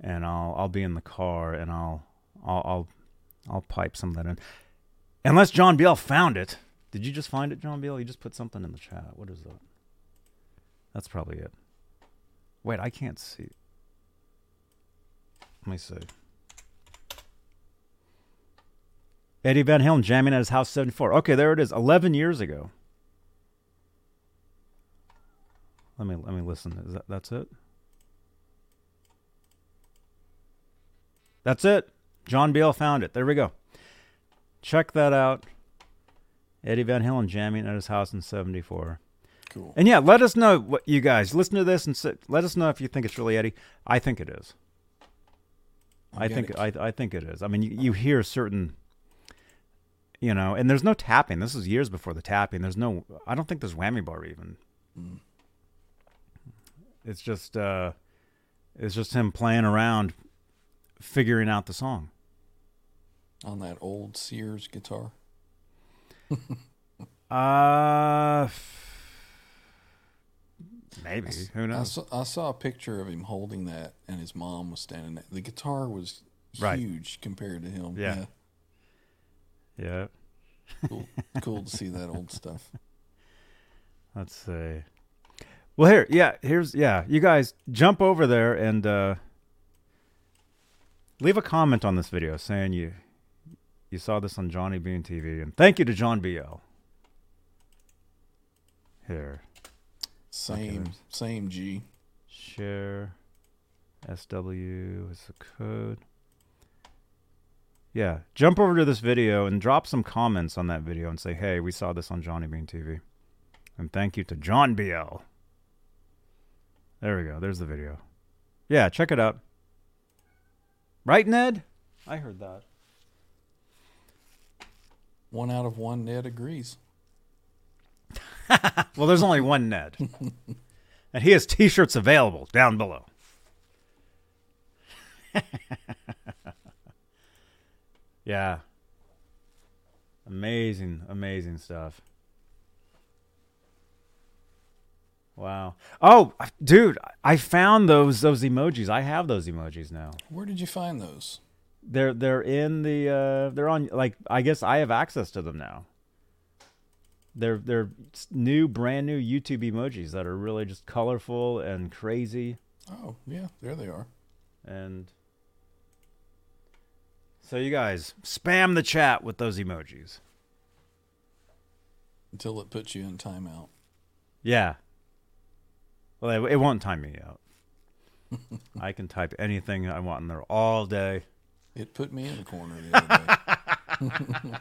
and I'll I'll be in the car and I'll I'll I'll, I'll pipe some of that in. Unless John Biel found it. Did you just find it, John Biel? You just put something in the chat. What is that? That's probably it. Wait, I can't see. Let me see. Eddie Van Halen jamming at his house 74. Okay, there it is. 11 years ago. Let me let me listen. Is that that's it? That's it. John Biel found it. There we go. Check that out. Eddie Van Halen jamming at his house in 74. Cool. And yeah, let us know what you guys listen to this and say, let us know if you think it's really Eddie. I think it is. I think it. I I think it is. I mean, you, you hear certain you know, and there's no tapping. This is years before the tapping. There's no I don't think there's whammy bar even. Mm. It's just uh it's just him playing around figuring out the song. on that old Sears guitar. Uh maybe. Who I knows? saw, I saw a picture of him holding that, and his mom was standing there. The guitar was Right. huge compared to him. Yeah. Yeah. cool, cool to see that old stuff. Let's see. Well, here, yeah, here's yeah. You guys jump over there and uh, leave a comment on this video saying you you saw this on Johnny Bean TV, and thank you to John BL. Here, Same, same G. share SW is the code. Yeah, jump over to this video and drop some comments on that video and say, "Hey, we saw this on Johnny Bean TV." And thank you to John BL. There we go. There's the video. Yeah, check it out. Right, Ned? I heard that. One out of one Ned agrees. Well, there's only one Ned. and he has t shirts available down below. yeah. Amazing, amazing stuff. Wow. Oh, dude, I found those those emojis. I have those emojis now. Where did you find those? They're they're in the uh they're on like I guess I have access to them now. They're they're new brand new YouTube emojis that are really just colorful and crazy Oh, yeah, there they are. and so you guys spam the chat with those emojis. Until it puts you in timeout. Yeah. Well, it, it won't time me out. I can type anything I want in there all day. It put me in the corner the other day.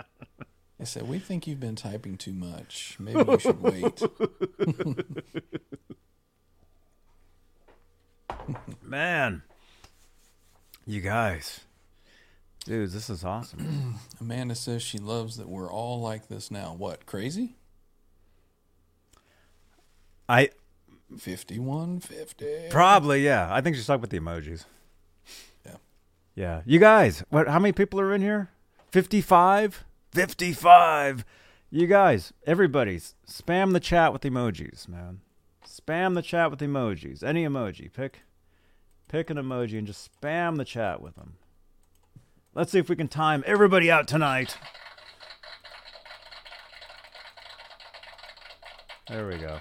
I said, "We think you've been typing too much. Maybe you should wait." Man. You guys. Dude, this is awesome. Amanda says she loves that we're all like this now. What? Crazy? I Fifty-one fifty. Probably, yeah. I think she's talking about the emojis. Yeah. Yeah. You guys, what how many people are in here? 55? 55. You guys, everybody, spam the chat with emojis, man. Spam the chat with emojis. Any emoji. Pick pick an emoji and just spam the chat with them. Let's see if we can time everybody out tonight. There we go.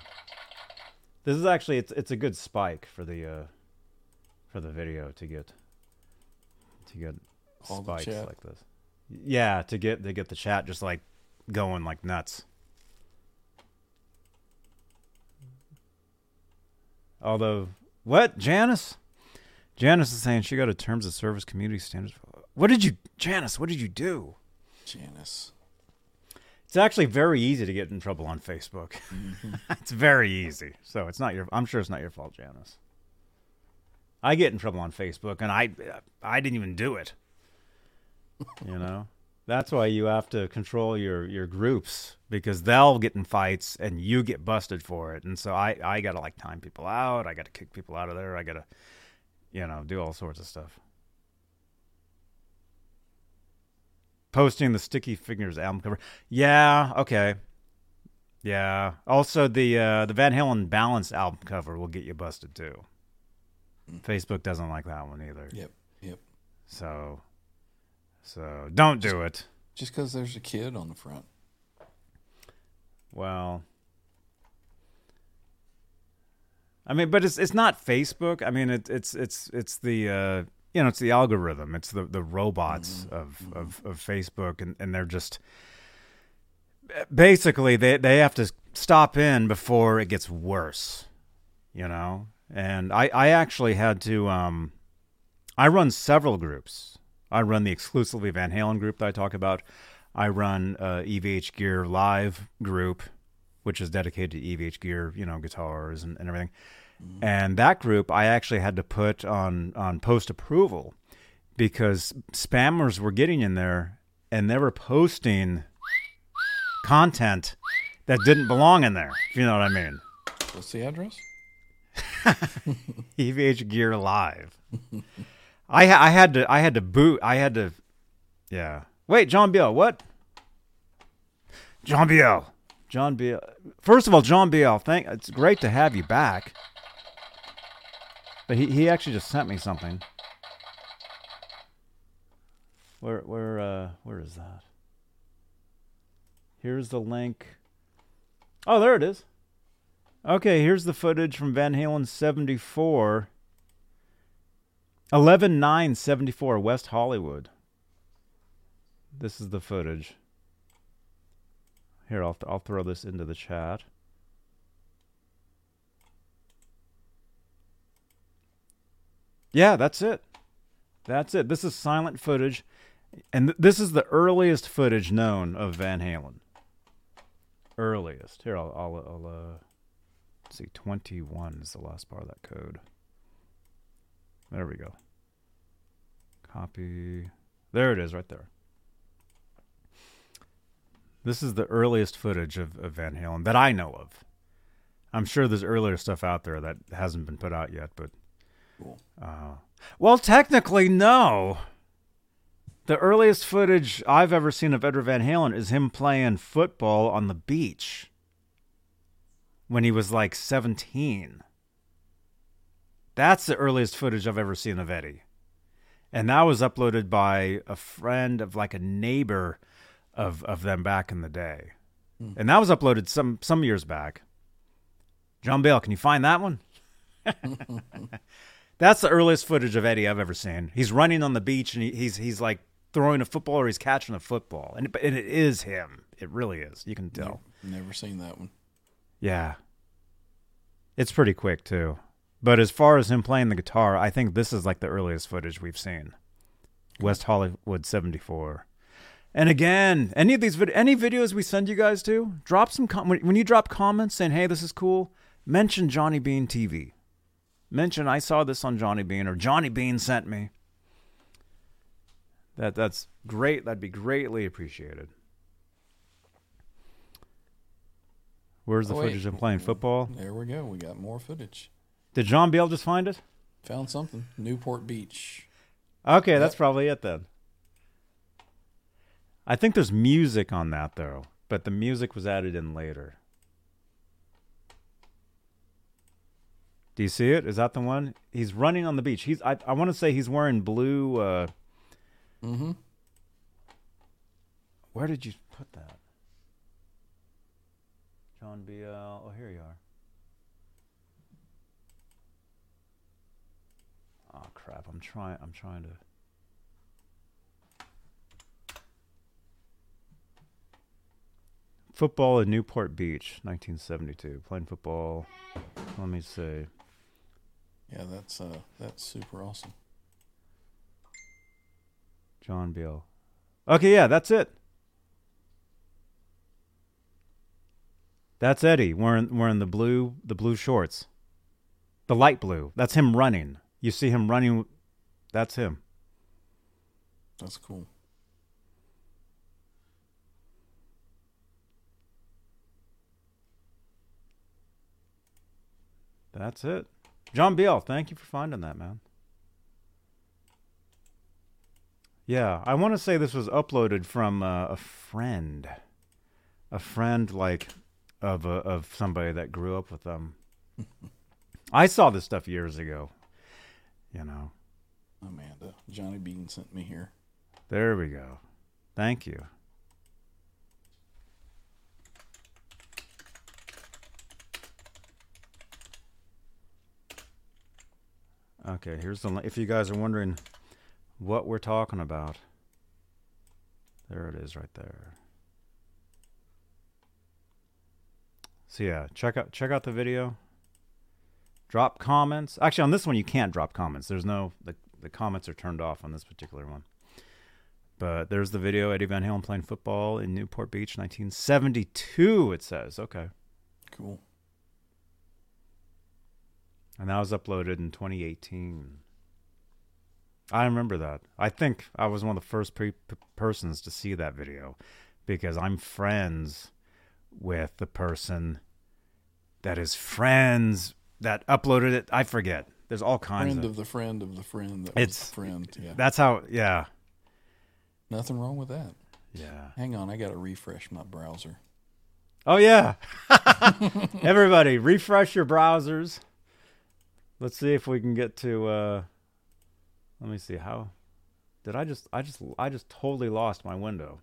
This is actually it's it's a good spike for the uh for the video to get to get All spikes like this. Yeah, to get to get the chat just like going like nuts. Although what Janice? Janice is saying she got a terms of service community standards. What did you Janice, what did you do? Janice. It's actually very easy to get in trouble on Facebook. Mm-hmm. it's very easy. So it's not your. I'm sure it's not your fault, Janice. I get in trouble on Facebook, and I I didn't even do it. You know, that's why you have to control your your groups because they'll get in fights and you get busted for it. And so I I gotta like time people out. I gotta kick people out of there. I gotta, you know, do all sorts of stuff. Posting the Sticky Fingers album cover. Yeah, okay. Yeah. Also the uh the Van Halen Balance album cover will get you busted too. Facebook doesn't like that one either. Yep. Yep. So so don't do it. Just because there's a kid on the front. Well, I mean, but it's it's not Facebook. I mean, it, it's it's it's the uh, you know it's the algorithm. It's the the robots of, of of Facebook, and and they're just basically they they have to stop in before it gets worse. You know, and I I actually had to um, I run several groups. I run the exclusively Van Halen group that I talk about. I run uh, EVH Gear Live group, which is dedicated to EVH Gear, you know, guitars and, and everything. And that group I actually had to put on on post approval because spammers were getting in there and they were posting content that didn't belong in there. If you know what I mean. What's the address? EVH Gear Live. I ha- I had to I had to boot I had to yeah. Wait, John Biel, what? John Biel. John Biel. First of all, John Biel, thank it's great to have you back. But he, he actually just sent me something. Where where uh where is that? Here's the link. Oh, there it is. Okay, here's the footage from Van Halen 74. 11 9 74 West Hollywood. This is the footage. Here, I'll, th- I'll throw this into the chat. Yeah, that's it. That's it. This is silent footage. And th- this is the earliest footage known of Van Halen. Earliest. Here, I'll, I'll, I'll uh, see. 21 is the last part of that code. There we go. Copy. There it is, right there. This is the earliest footage of, of Van Halen that I know of. I'm sure there's earlier stuff out there that hasn't been put out yet, but. Cool. Uh, well, technically, no. The earliest footage I've ever seen of Edward Van Halen is him playing football on the beach when he was like 17. That's the earliest footage I've ever seen of Eddie. And that was uploaded by a friend of like a neighbor of of them back in the day. And that was uploaded some some years back. John Bale, can you find that one? That's the earliest footage of Eddie I've ever seen. He's running on the beach and he, he's he's like throwing a football or he's catching a football. And, and it is him. It really is. You can tell. Never seen that one. Yeah. It's pretty quick too. But as far as him playing the guitar, I think this is like the earliest footage we've seen. West Hollywood 74. And again, any of these vid- any videos we send you guys to, drop some com- when, when you drop comments saying, "Hey, this is cool." Mention Johnny Bean TV. Mention I saw this on Johnny Bean or Johnny Bean sent me. That that's great. That'd be greatly appreciated. Where's the Oh, footage of playing football? There we go. We got more footage. Did John Biel just find it? Found something. Newport Beach. Okay, that's probably it then. I think there's music on that though, but the music was added in later. Do you see it? Is that the one? He's running on the beach. He's I, I want to say he's wearing blue uh Mm-hmm. where did you put that? John BL. Oh, here you are. Oh crap! I'm trying. I'm trying to. Football at Newport Beach, 1972. Playing football. Let me see. Yeah, that's uh, that's super awesome. John Beal. Okay, yeah, that's it. That's Eddie wearing wearing the blue the blue shorts. The light blue. That's him running. You see him running. That's him. That's cool. That's it. John Beal, thank you for finding that, man. Yeah, I want to say this was uploaded from uh, a friend, a friend like of a, of somebody that grew up with them. I saw this stuff years ago. You know, Amanda, Johnny Bean sent me here. there we go. Thank you. Okay, here's the. If you guys are wondering what we're talking about, there it is, right there. So yeah, check out check out the video. Drop comments. Actually, on this one you can't drop comments. There's no the the comments are turned off on this particular one. But there's the video Eddie Van Halen playing football in Newport Beach, 1972. It says okay, Cool. And that was uploaded in 2018. I remember that. I think I was one of the first pre- persons to see that video because I'm friends with the person that is friends that uploaded it. I forget. There's all kinds of Friend of. of the friend of the friend that It's- friend. Yeah. That's how. Yeah. Nothing wrong with that. Yeah. Hang on, I got to refresh my browser. Oh yeah. Everybody, refresh your browsers. Let's see if we can get to uh let me see how did I just I just I just totally lost my window.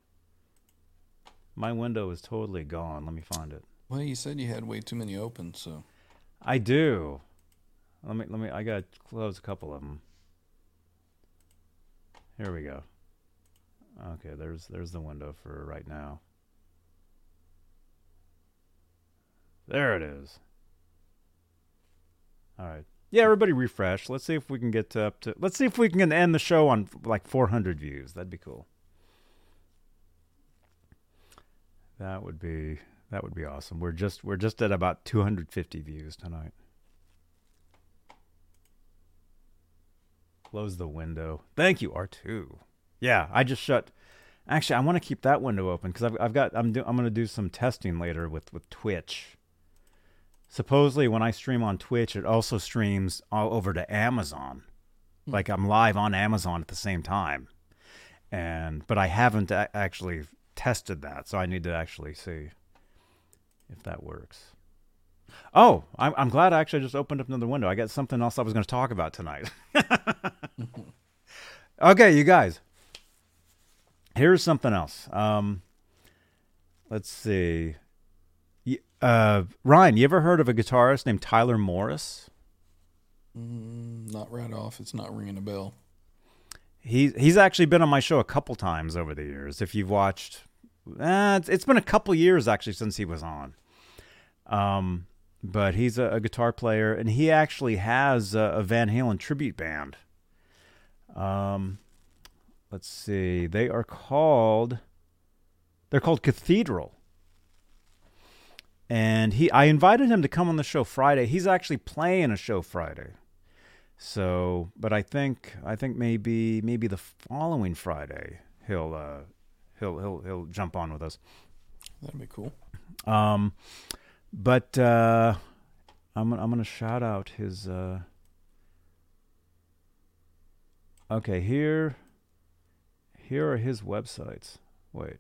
My window is totally gone. Let me find it. Well, you said you had way too many open, so I do. Let me let me I got to close a couple of them. Here we go. Okay, there's there's the window for right now. There it is. All right. Yeah, everybody refresh. Let's see if we can get to up to Let's see if we can end the show on like 400 views. That'd be cool. That would be that would be awesome. We're just we're just at about 250 views tonight. Close the window. Thank you, R2. Yeah, I just shut. Actually, I want to keep that window open because I've, I've got I'm do, I'm going to do some testing later with with Twitch. Supposedly, when I stream on Twitch, it also streams all over to Amazon. Like I'm live on Amazon at the same time, and but I haven't a- actually tested that, so I need to actually see if that works. Oh, I'm, I'm glad I actually just opened up another window. I got something else I was going to talk about tonight. okay, you guys. Here's something else. Um, let's see. Uh, Ryan, you ever heard of a guitarist named Tyler Morris? mm, not right off. It's not ringing a bell. He he's actually been on my show a couple times over the years. If you've watched, eh, it's, it's been a couple years actually since he was on. Um, but he's a, a guitar player, and he actually has a, a Van Halen tribute band. Um, let's see, they are called they're called Cathedral. And he I invited him to come on the show Friday. He's actually playing a show Friday. So, but I think I think maybe maybe the following Friday he'll uh he'll he'll he'll jump on with us. That'd be cool. Um, but uh, I'm I'm gonna shout out his. Uh, okay, here. Here are his websites. Wait.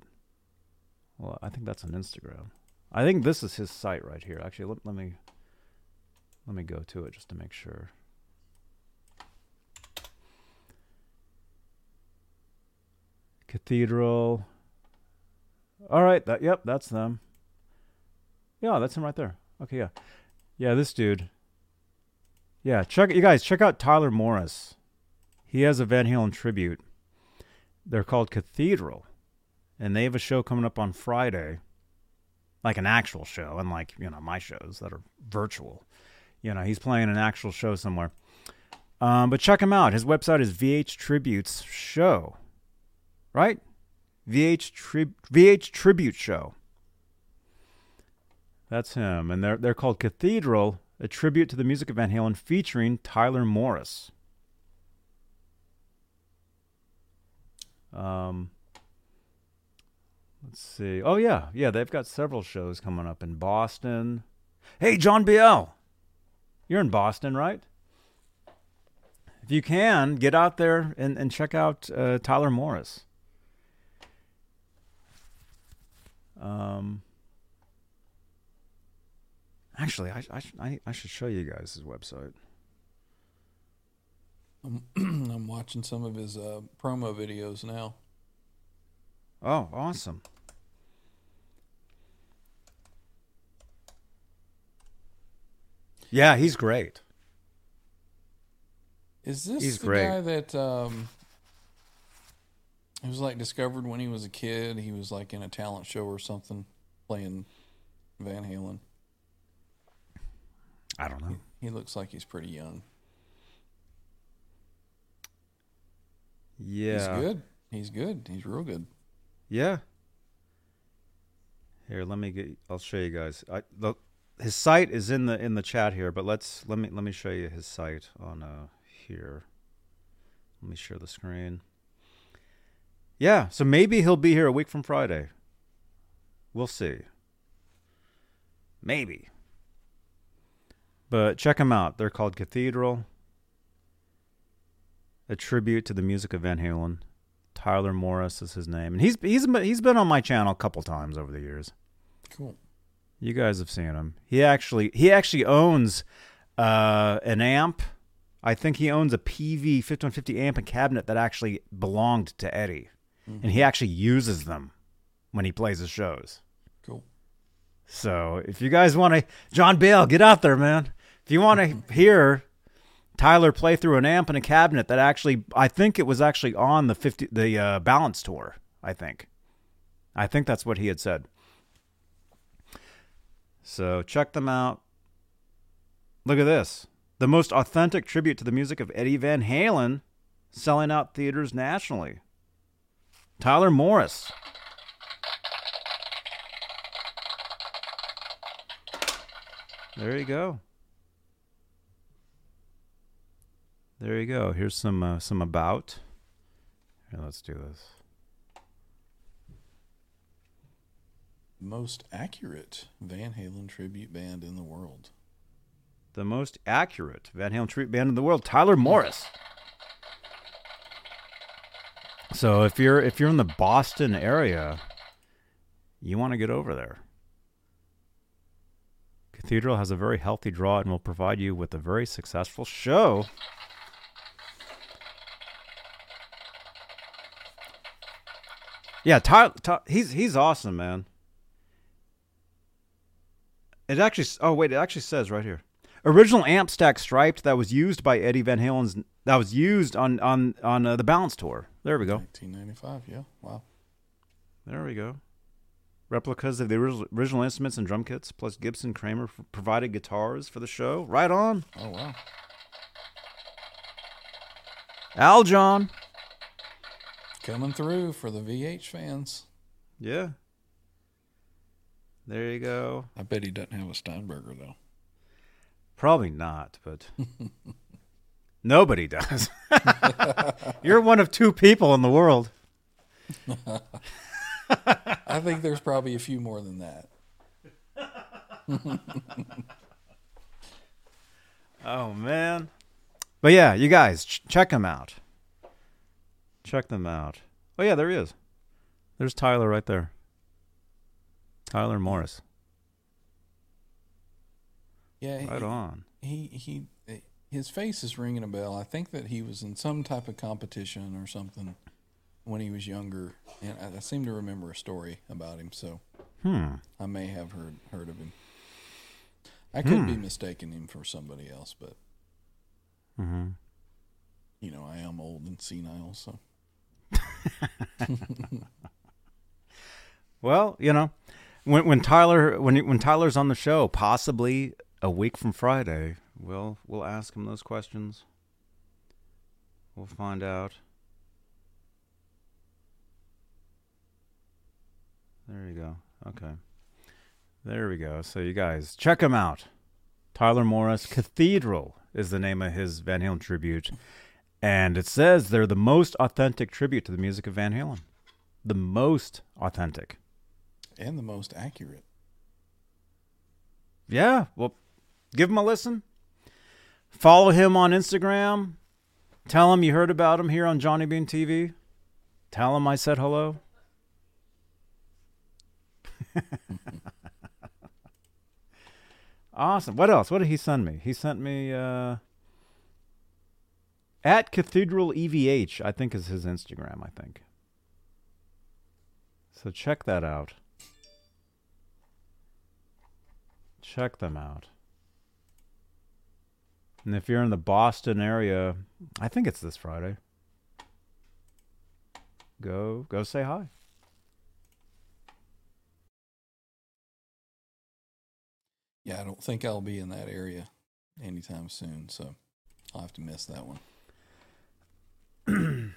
Well, I think that's on Instagram. I think this is his site right here. Actually, let, let me let me go to it just to make sure. Cathedral. All right, that yep, that's them. Yeah, that's him right there. Okay, yeah. Yeah, this dude. Yeah, check you guys, check out Tyler Morris. He has a Van Halen tribute. They're called Cathedral. And they have a show coming up on Friday. Like an actual show, unlike, you know, my shows that are virtual. You know, he's playing an actual show somewhere. Um, but check him out. His website is VH Tributes Show. Right? VH Trib VH Tribute Show. That's him, and they're they're called Cathedral, a tribute to the music of Van Halen, featuring Tyler Morris. Um, let's see. Oh yeah, yeah, they've got several shows coming up in Boston. Hey, John Biel, you're in Boston, right? If you can, get out there and, and check out uh, Tyler Morris. Um, actually, I, I, I, I should show you guys his website. I'm, I'm watching some of his uh, promo videos now. Oh, awesome. Yeah, he's great. Is this He's the great. guy that um, he was like discovered when he was a kid? He was like in a talent show or something, playing Van Halen. I don't know. He looks like he's pretty young. Yeah. He's good. He's good. He's real good. Yeah. Here, let me get. I'll show you guys. I, the, his site is in the in the chat here, but let's let me let me show you his site on uh here. Let me share the screen. Yeah, so maybe he'll be here a week from Friday. We'll see. Maybe. But check them out. They're called Cathedral. A tribute to the music of Van Halen. Tyler Morris is his name, and he's he's he's been on my channel a couple times over the years. Cool. You guys have seen him. He actually he actually owns uh, an amp. I think he owns a PV 5150 amp and cabinet that actually belonged to Eddie, and he actually uses them when he plays his shows. Cool. So if you guys want to, John Bale, get out there, man. If you want to hear Tyler play through an amp and a cabinet that actually, I think it was actually on the fifty the uh, balance tour. I think, I think that's what he had said. So check them out. Look at this. The most authentic tribute to the music of Eddie Van Halen selling out theaters nationally. Tyler Morris. There you go. There you go. Here's some uh, some about. Here, let's do this. Most accurate Van Halen tribute band in the world. The most accurate Van Halen tribute band in the world, Tyler Morris. So if you're if you're in the Boston area, you want to get over there. Cathedral has a very healthy draw and will provide you with a very successful show. Yeah, Tyler, Ty, he's he's awesome, man. It actually oh wait, it actually says right here. Original amp stack striped that was used by Eddie Van Halen's that was used on on on uh, the Balance tour. There we go. 1995. Yeah. Wow. There we go. Replicas of the original, original instruments and drum kits, plus Gibson Kramer provided guitars for the show. Right on. Oh wow. Aljon. Coming through for the VH fans. Yeah. There you go. I bet he doesn't have a Steinberger though. Probably not, but nobody does. You're one of two people in the world. I think there's probably a few more than that. Oh man. But yeah, you guys ch- check them out. Check them out. Oh yeah, there he is. There's Tyler right there. Tyler Morris. Yeah. Right he, on. he he his face is ringing a bell. I think that he was in some type of competition or something when he was younger, and I, I seem to remember a story about him. So Hmm. I may have heard heard of him. I could be mistaking him for somebody else, but Mm-hmm. you know I am old and senile, so Well, you know, when when Tyler when when Tyler's on the show, possibly a week from Friday, we'll we'll ask him those questions. We'll find out. There you go. Okay. There we go. So you guys check him out. Tyler Morris Cathedral is the name of his Van Halen tribute, and it says they're the most authentic tribute to the music of Van Halen. The most authentic. And the most accurate. Yeah. Well, give him a listen. Follow him on Instagram. Tell him you heard about him here on Johnny Bean TV. Tell him I said hello. awesome. What else? What did he send me? He sent me uh, at Cathedral EVH, I think is his Instagram, I think. So check that out. Check them out. And if you're in the Boston area, I think it's this Friday. Go go say hi. Yeah, I don't think I'll be in that area anytime soon, so I'll have to miss that one.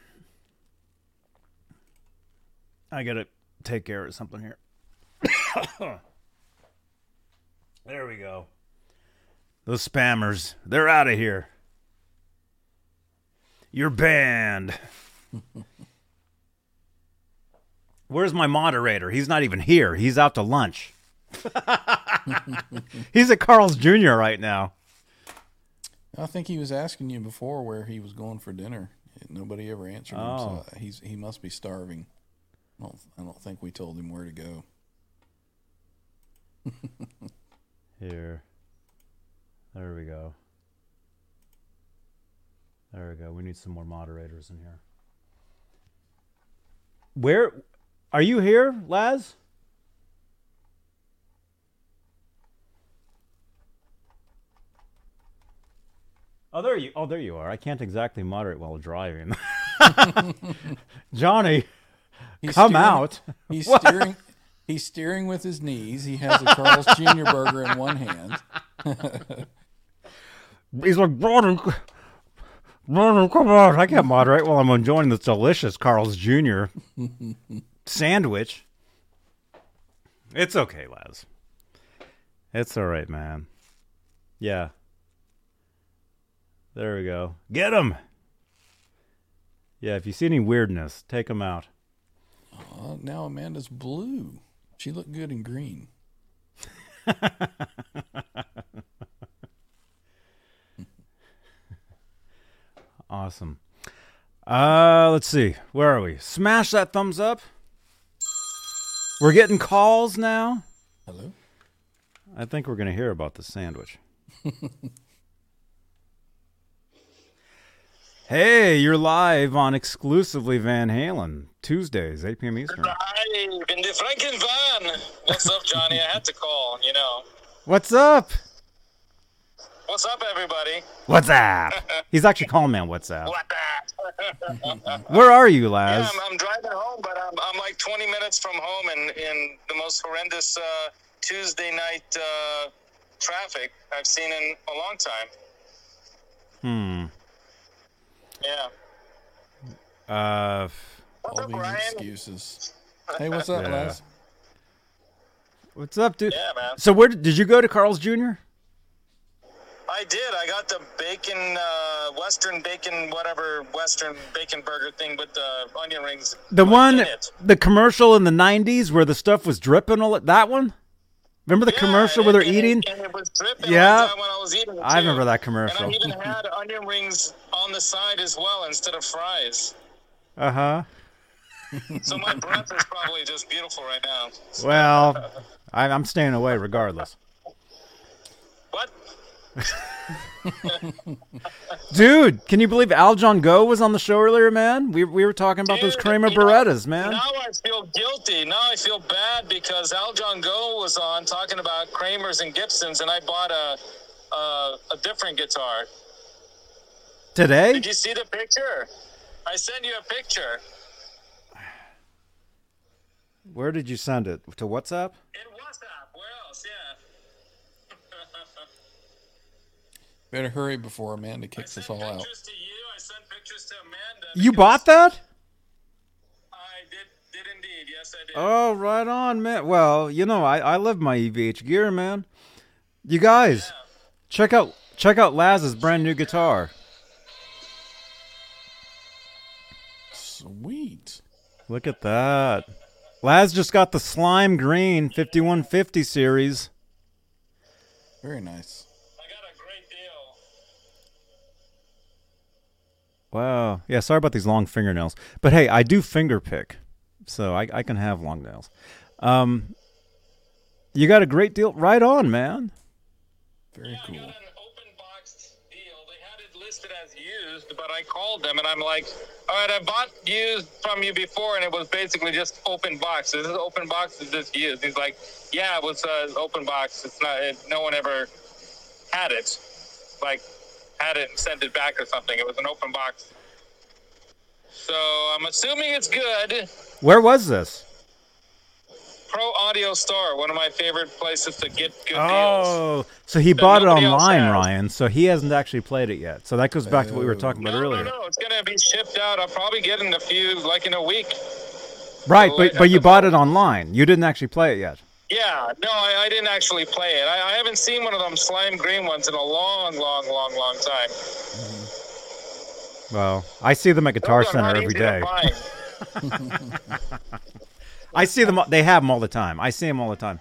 I gotta take care of something here. there we go. Those spammers, they're out of here. You're banned. Where's my moderator? He's not even here. He's out to lunch. He's at Carl's Jr. right now. I think he was asking you before where he was going for dinner. Nobody ever answered him, Oh. so he's he must be starving. I don't I don't think we told him where to go. Here. There we go. There we go. We need some more moderators in here. Where are you here, Laz? Oh, there you. Oh, there you are. I can't exactly moderate while driving. Johnny, He's come steering- out. He's What? steering. He's steering with his knees. He has a Carl's Jr. burger in one hand. He's like, Brandon, Brandon, come on. I can't moderate while I'm enjoying this delicious Carl's Jr. sandwich. It's okay, Laz. It's all right, man. Yeah. There we go. Get him. Yeah, if you see any weirdness, take him out. Uh, now Amanda's blue. She looked good in green. Awesome. Uh, let's see. Where are we? Smash that thumbs up. We're getting calls now. Hello. I think we're going to hear about the sandwich. hey, you're live on exclusively Van Halen Tuesdays, 8 p.m. Eastern. Hi, bin der Franken Van. What's up, Johnny? I had to call, you know. What's up? What's up, everybody? What's up? He's actually calling me on WhatsApp. What that? Where are you, yeah, I'm, I'm driving home, but I'm, I'm like 20 minutes from home in, in the most horrendous uh, Tuesday night uh, traffic I've seen in a long time. Hmm. Yeah. Uh, What's All up, these Ryan? excuses. Hey, what's up, Yeah. Laz? what's up, dude? Yeah, man. So, where did did you go to Carl's Jr.? I did. I got the bacon, uh, Western bacon, whatever Western bacon burger thing with the onion rings. The one, the commercial in the '90s where the stuff was dripping all that one. Remember the Yeah, commercial where they're and eating? it- and it was dripping Yeah. when I was eating it, I remember that commercial. And I even had onion rings on the side as well instead of fries. Uh huh. So my breath is probably just beautiful right now. Well, I, I'm staying away regardless. What? Dude, can you believe Aljon Go was on the show earlier, man? We, we were talking about those Kramer you know, Berettas, man. Now I feel guilty. Now I feel bad because Aljon Go was on talking about Kramers and Gibsons, and I bought a a, a different guitar. Today? Did you see the picture? I sent you a picture. Where did you send it? To WhatsApp? In WhatsApp. Where else? Yeah. Better hurry before Amanda kicks us all out. to you. I sent pictures to Amanda. You bought that? I did, did indeed. Yes, I did. Oh, right on, man. Well, you know, I, I love my EVH gear, man. You guys, check out check out Laz's brand new guitar. Sweet. Look at that. Laz just got the Slime Green 5150 series. Very nice. I got a great deal. Wow. Yeah, sorry about these long fingernails. But hey, I do finger pick, so I, I can have long nails. Um, you got a great deal. Right on, man. Very I cool. got an open box deal. They had it listed as used, but I called them and I'm like, all right, I bought used from you before and it was basically just open box. Is this open box? Is this used? He's like, yeah, it was uh, open box. It's not, it, no one ever had it. Like, had it and sent it back or something. It was an open box. So I'm assuming it's good. Where was this? Pro Audio Store, one of my favorite places to get good oh, deals. Oh, so he That bought it online. Ryan. So he hasn't actually played it yet. So that goes back to what we were oh. talking about No, earlier. no, no. It's gonna be shipped out. I'll probably get it in a few, like in a week. Right, So but but you bought it online. You didn't actually play it yet. Yeah, no, I, I didn't actually play it. I, I haven't seen one of them slime green ones in a long, long, long, long time. Well, I see them at Guitar Those Center not every easy to day. find. I see them. They have them all the time. I see them all the time.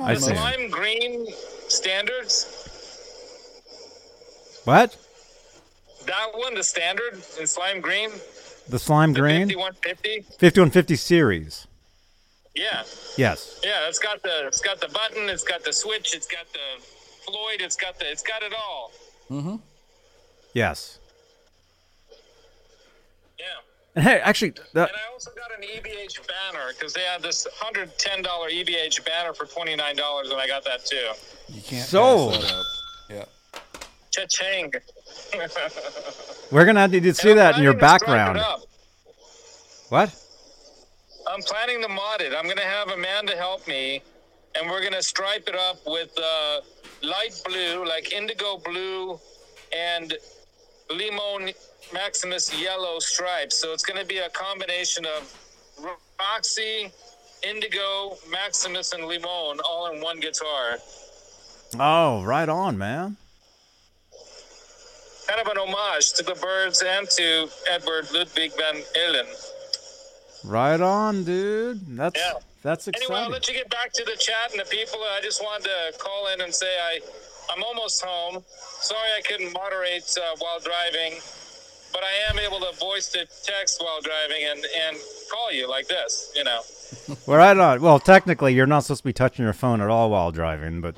I The see 'em. slime green standards. What? That one, the standard in slime green, The slime the green 5150. 5150 series. Yeah, Yes. yeah. It's got the it's got the button. It's got the switch. It's got the Floyd. It's got the it's got it all. Mm-hmm. Yes. Yeah. And hey, actually, that, And I also got an EVH banner because they had this hundred ten dollar EVH banner for twenty nine dollars, and I got that too. You can't Sold. pass that up. Yeah. Cha-ching. we're gonna need to see And I'm that in your planning to stripe background. What? I'm planning to mod it. I'm going to have Amanda help me, and we're going to stripe it up with uh, light blue, like indigo blue, and limon maximus yellow stripes. So it's going to be a combination of Roxy, indigo, maximus, and limon all in one guitar. Oh, right on, man. Kind of an homage to the birds and to Edward Ludwig van Halen. Right on, dude. That's Yeah. that's Anyway, exciting. I'll let you get back to the chat and the people. I just wanted to call in and say I, I'm almost home. Sorry I couldn't moderate uh, while driving, but I am able to voice to text while driving and, and call you like this, you know. Well, right on. Well, technically, you're not supposed to be touching your phone at all while driving, but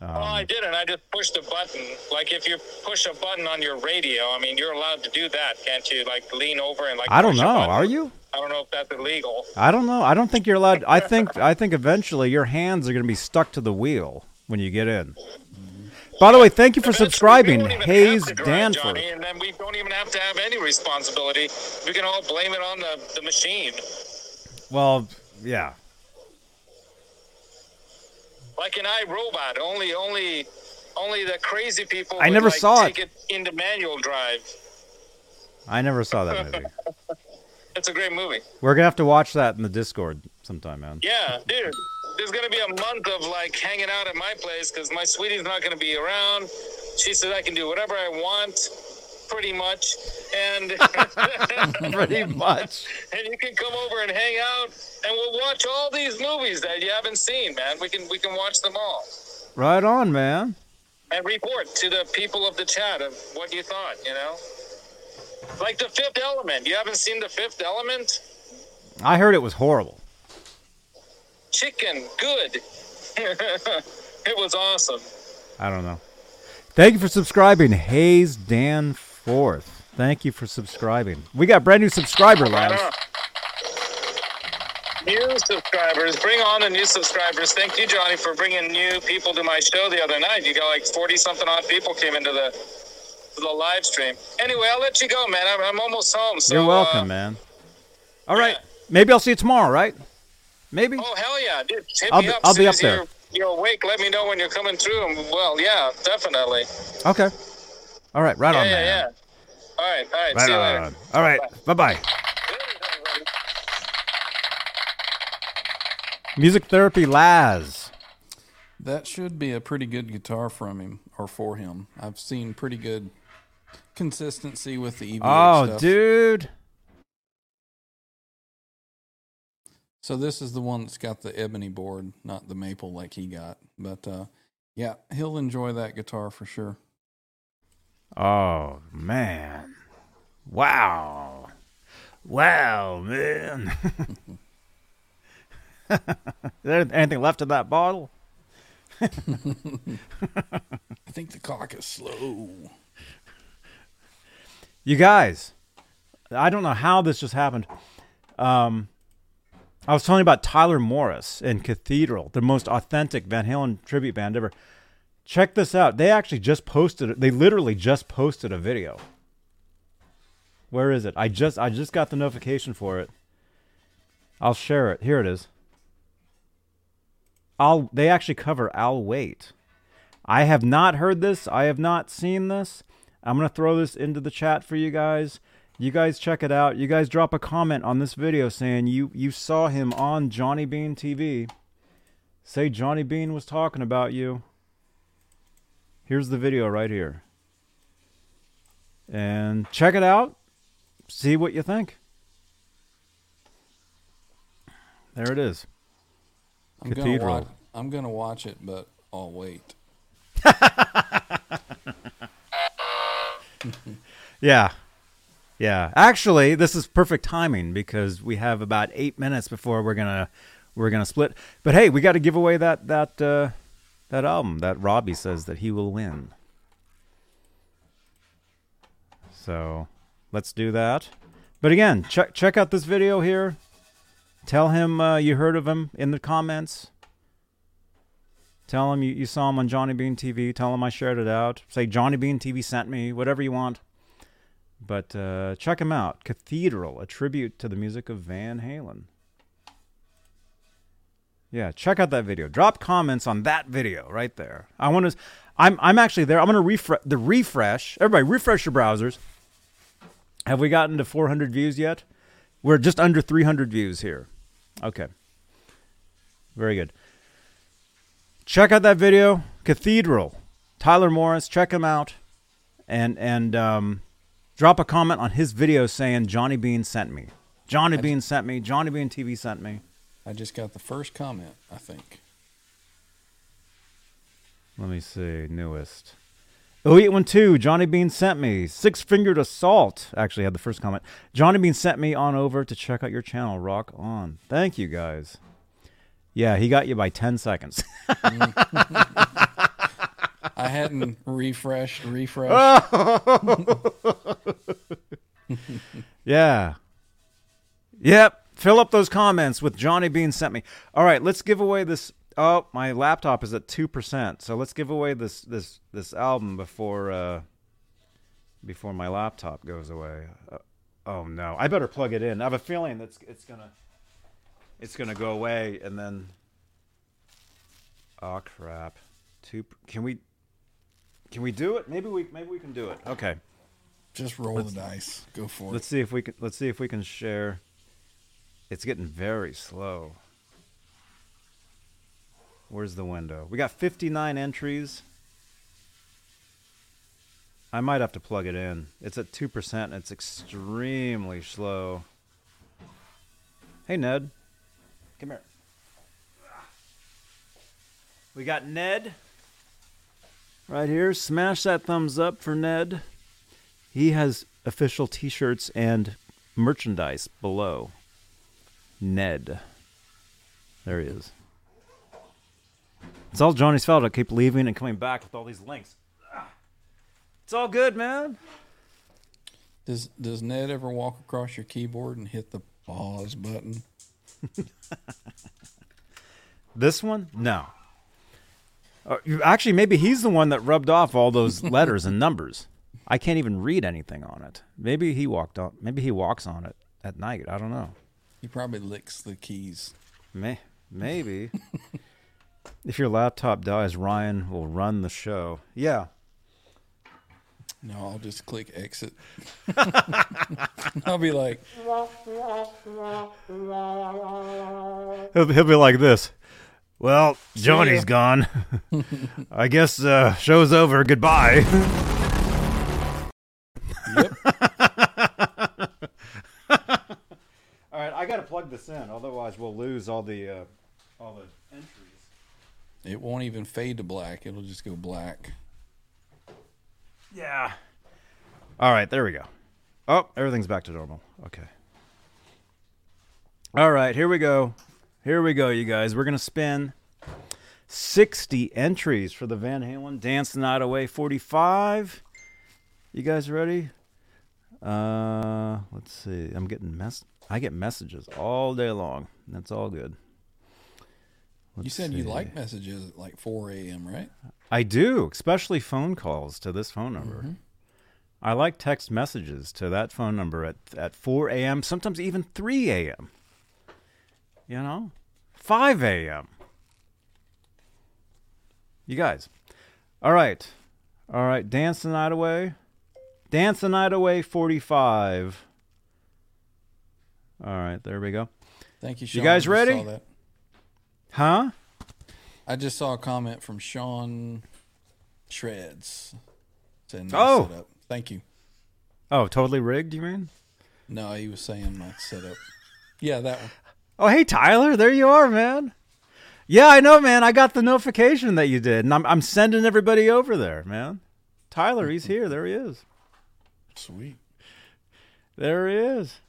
well, I didn't. I just pushed a button. Like if you push a button on your radio, I mean, you're allowed to do that, can't you? Like lean over and like. I don't know. Are you? I don't know if that's illegal. I don't know. I don't think you're allowed. I think I think eventually your hands are going to be stuck to the wheel when you get in. By the way, thank you for Eventually, subscribing, Hayes Danforth. Johnny, and then we don't even have to have any responsibility. We can all blame it on the, the machine. Well, yeah. Like an iRobot, only only only the crazy people. I never like, saw take it. into manual drive. I never saw that movie. It's a great movie. We're gonna have to watch that in the Discord sometime, man. Yeah, dude. There's gonna be a month of like hanging out at my place because my sweetie's not gonna be around. She said I can do whatever I want, pretty much, and Pretty much. and you can come over and hang out, and we'll watch all these movies that you haven't seen, man. We can we can watch them all Right on, man. and report to the people of the chat of what you thought. You know, like the Fifth Element. You haven't seen the Fifth Element? I heard it was horrible. Chicken, good. it was awesome. I don't know. Thank you for subscribing, Hayes Danforth. Thank you for subscribing. We got brand new subscriber, on. New subscribers, bring on the new subscribers. Thank you, Johnny, for bringing new people to my show the other night. You got like forty something odd people came into the to the live stream. Anyway, I'll let you go, man. I'm, I'm almost home. So, You're welcome, uh, man. All right. Maybe I'll see you tomorrow, right? Maybe. Oh hell yeah, dude! Hit I'll me be- up. I'll be up there. You're, you're awake. Let me know when you're coming through. And well, yeah, definitely. Okay. All right. Right Yeah, on, yeah, man. yeah. All right, all right. Right see you later. on. All right. Bye bye. Music Therapy Laz. That should be a pretty good guitar from him or for him. I've seen pretty good consistency with the EVH Oh, stuff. dude. So this is the one that's got the ebony board, not the maple like he got. But uh, yeah, he'll enjoy that guitar for sure. Oh, man. Wow. Wow, man. Is there anything left in that bottle? I think the clock is slow. You guys, I don't know how this just happened. Um, I was telling about Tyler Morris and Cathedral, the most authentic Van Halen tribute band ever. Check this out. They actually just posted They literally just posted a video. Where is it? I just I just got the notification for it. I'll share it. Here it is. I'll they actually cover I'll wait. I have not heard this. I have not seen this. I'm going to throw this into the chat for you guys. You guys check it out. You guys drop a comment on this video saying you you saw him on Johnny Bean TV. Say Johnny Bean was talking about you. Here's the video right here. And check it out. See what you think. There it is. I'm gonna Cathedral. watch. I'm gonna watch it, but I'll wait. Yeah. Yeah. Actually, this is perfect timing because we have about eight minutes before we're gonna we're gonna split. But hey, we got to give away that that uh, that album that Robbie says that he will win. So let's do that. But again, check check out this video here. Tell him uh, you heard of him in the comments. Tell him you, you saw him on Johnny Bean TV. Tell him I shared it out. Say Johnny Bean TV sent me. Whatever you want. But uh, check him out. Cathedral, a tribute to the music of Van Halen. Yeah, check out that video. Drop comments on that video right there. I want to. I'm I'm actually there. I'm to refresh the refresh. Everybody, refresh your browsers. Have we gotten to 400 views yet? We're just under 300 views here. Okay. Very good. Check out that video, Cathedral, Tyler Morris. Check him out, and and um, drop a comment on his video saying Johnny Bean sent me. Johnny Bean sent me. Johnny Bean TV sent me. I just got the first comment. I think. Let me see. Newest. OU812, Johnny Bean sent me. Six Fingered Assault actually had the first comment. Johnny Bean sent me on over to check out your channel. Rock on. Thank you guys. Yeah, he got you by 10 seconds. I hadn't refreshed. Refreshed. yeah. Yep. Fill up those comments with Johnny Bean sent me. All right, let's give away this. Oh, my laptop is at 2%. So let's give away this this this album before uh before my laptop goes away. Uh, oh no. I better plug it in. I have a feeling that's it's to it's going to go away and then Oh crap. Two can we can we do it? Maybe we maybe we can do it. Okay. Just roll the dice. Go for it. Let's see if we can. Let's see if we can share. It's getting very slow. Where's the window? We got 59 entries. I might have to plug it in. It's at 2%. And it's extremely slow. Hey, Ned. Come here. We got Ned right here. Smash that thumbs up for Ned. He has official t shirts and merchandise below. Ned. There he is. It's all Johnny's fault. I keep leaving and coming back with all these links. It's all good, man. Does Does Ned ever walk across your keyboard and hit the pause button? This one? No. Uh, actually, maybe he's the one that rubbed off all those letters and numbers. I can't even read anything on it. Maybe he walked on. Maybe he walks on it at night. I don't know. He probably licks the keys. May, maybe. if your laptop dies, Ryan will run the show. Yeah. No, I'll just click exit. I'll be like, He'll, he'll be like this. Well, Johnny's gone. I guess uh, show's over. Goodbye. yep. All right, I got to plug this in, otherwise we'll lose all the uh, all the entries. It won't even fade to black. It'll just go black. Yeah. All right, there we go. Oh, everything's back to normal. Okay. All right, here we go. Here we go, you guys. We're going to spin 60 entries for the Van Halen Dance Night Away 45. You guys ready? Uh, let's see. I'm getting mess I get messages all day long. That's all good. You Let's said you like messages at like 4 a.m., right? I do, especially phone calls to this phone number. Mm-hmm. I like text messages to that phone number at, at 4 a.m., sometimes even 3 a.m. You know, 5 a.m. You guys. All right. All right. Dance the night away. Dance the night away 45. All right. There we go. Thank you, Sean. You guys ready? Huh? I just saw a comment from Sean Shreds saying nice Oh. setup. Thank you. Oh, totally rigged, you mean? No, he was saying my setup. Yeah, that one. Oh, hey Tyler, there you are, man. Yeah, I know, man. I got the notification that you did, and I'm I'm sending everybody over there, man. Tyler, he's here. There he is. Sweet. There he is.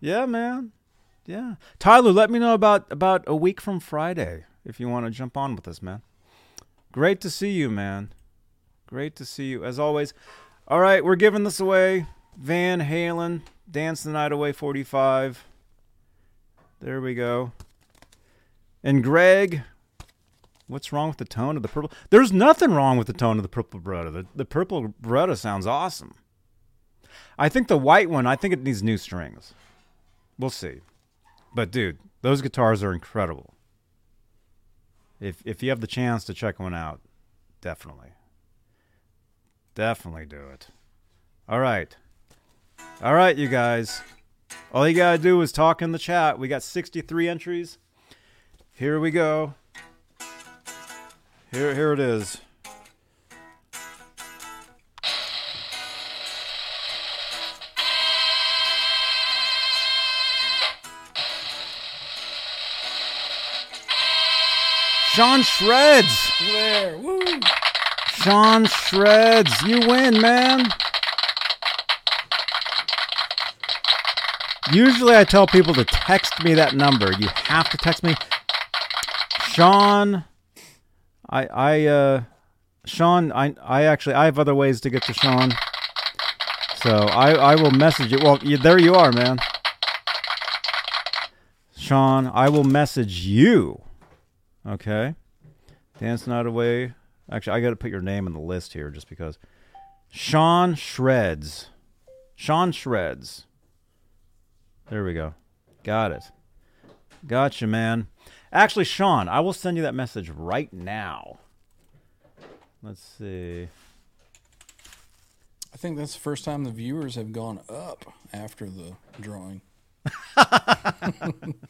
Yeah, man. Yeah, Tyler, let me know about about a week from Friday if you want to jump on with us, man. Great to see you, man. Great to see you as always. All right, we're giving this away. Van Halen, Dance the Night Away 45. There we go. And Greg, what's wrong with the tone of the purple? There's nothing wrong with the tone of the purple Beretta. The, the purple Beretta sounds awesome. I think the white one, I think it needs new strings. We'll see. But dude, those guitars are incredible. If if you have the chance to check one out, definitely. Definitely do it. All right. All right, you guys. All you got to do is talk in the chat. We got 63 entries. Here we go. Here here it is. Sean Shreds. There. Woo. Sean Shreds. You win, man. Usually I tell people to text me that number. You have to text me. Sean I I uh Sean I I actually I have other ways to get to Sean. So I I will message you. Well, you, there you are, man. Sean, I will message you. Okay. Dance not away. Actually, I got to put your name in the list here just because. Sean Shreds. Sean Shreds. There we go. Got it. Gotcha, man. Actually, Sean, I will send you that message right now. Let's see. I think that's the first time the viewers have gone up after the drawing.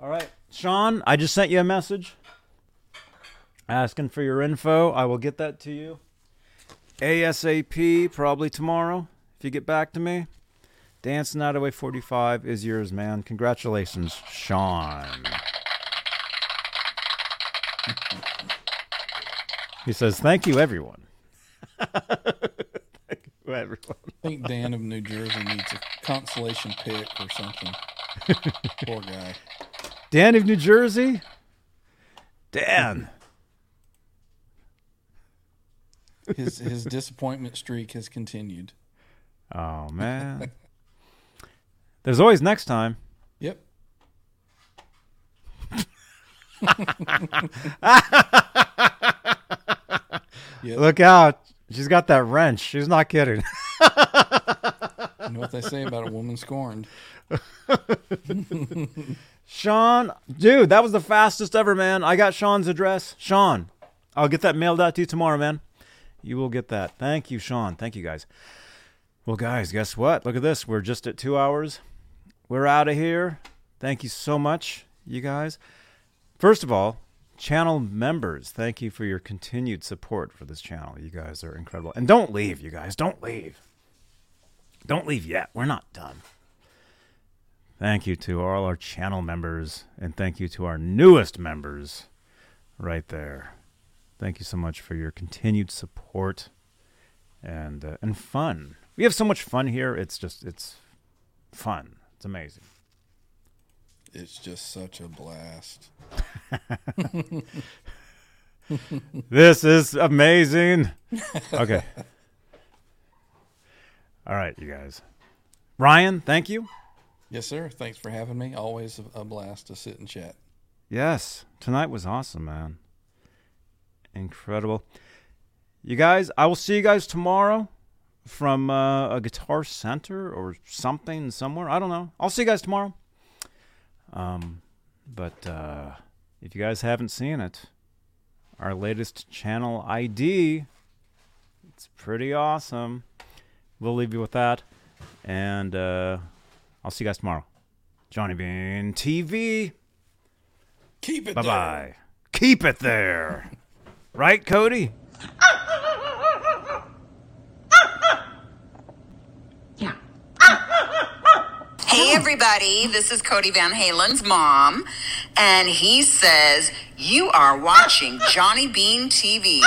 All right, Sean, I just sent you a message asking for your info. I will get that to you ASAP, probably tomorrow if you get back to me. Dance Night Away 45 is yours, man. Congratulations, Sean. He says, Thank you, everyone. Thank you, everyone. I think Dan of New Jersey needs a consolation pick or something. Poor guy. Dan of New Jersey? Dan. His his disappointment streak has continued. Oh, man. There's always next time. Yep. Yep. Look out. She's got that wrench. She's not kidding. You know what they say about a woman scorned? Sean, dude, that was the fastest ever, man. I got Sean's address. Sean, I'll get that mailed out to you tomorrow, man. You will get that. Thank you, Sean. Thank you, guys. Well, guys, guess what? Look at this. We're just at two hours. We're out of here. Thank you so much, you guys. First of all, channel members, thank you for your continued support for this channel. You guys are incredible. And don't leave, you guys. Don't leave. Don't leave yet. We're not done. Thank you to all our channel members, and thank you to our newest members right there. Thank you so much for your continued support and uh, and fun. We have so much fun here. It's just it's fun. It's amazing. It's just such a blast. This is amazing. Okay. All right, you guys. Ryan, thank you. Yes, sir. Thanks for having me. Always a, blast to sit and chat. Yes, tonight was awesome, man. Incredible. You guys, I will see you guys tomorrow from uh, a guitar center or something somewhere. I don't know. I'll see you guys tomorrow. Um, but uh, if you guys haven't seen it, our latest channel ID, it's pretty awesome. We'll leave you with that, and uh, I'll see you guys tomorrow. Johnny Bean TV. Keep it Bye there. bye. Keep it there. right, Cody? Yeah. Hey everybody, this is Cody Van Halen's mom, and he says you are watching Johnny Bean TV.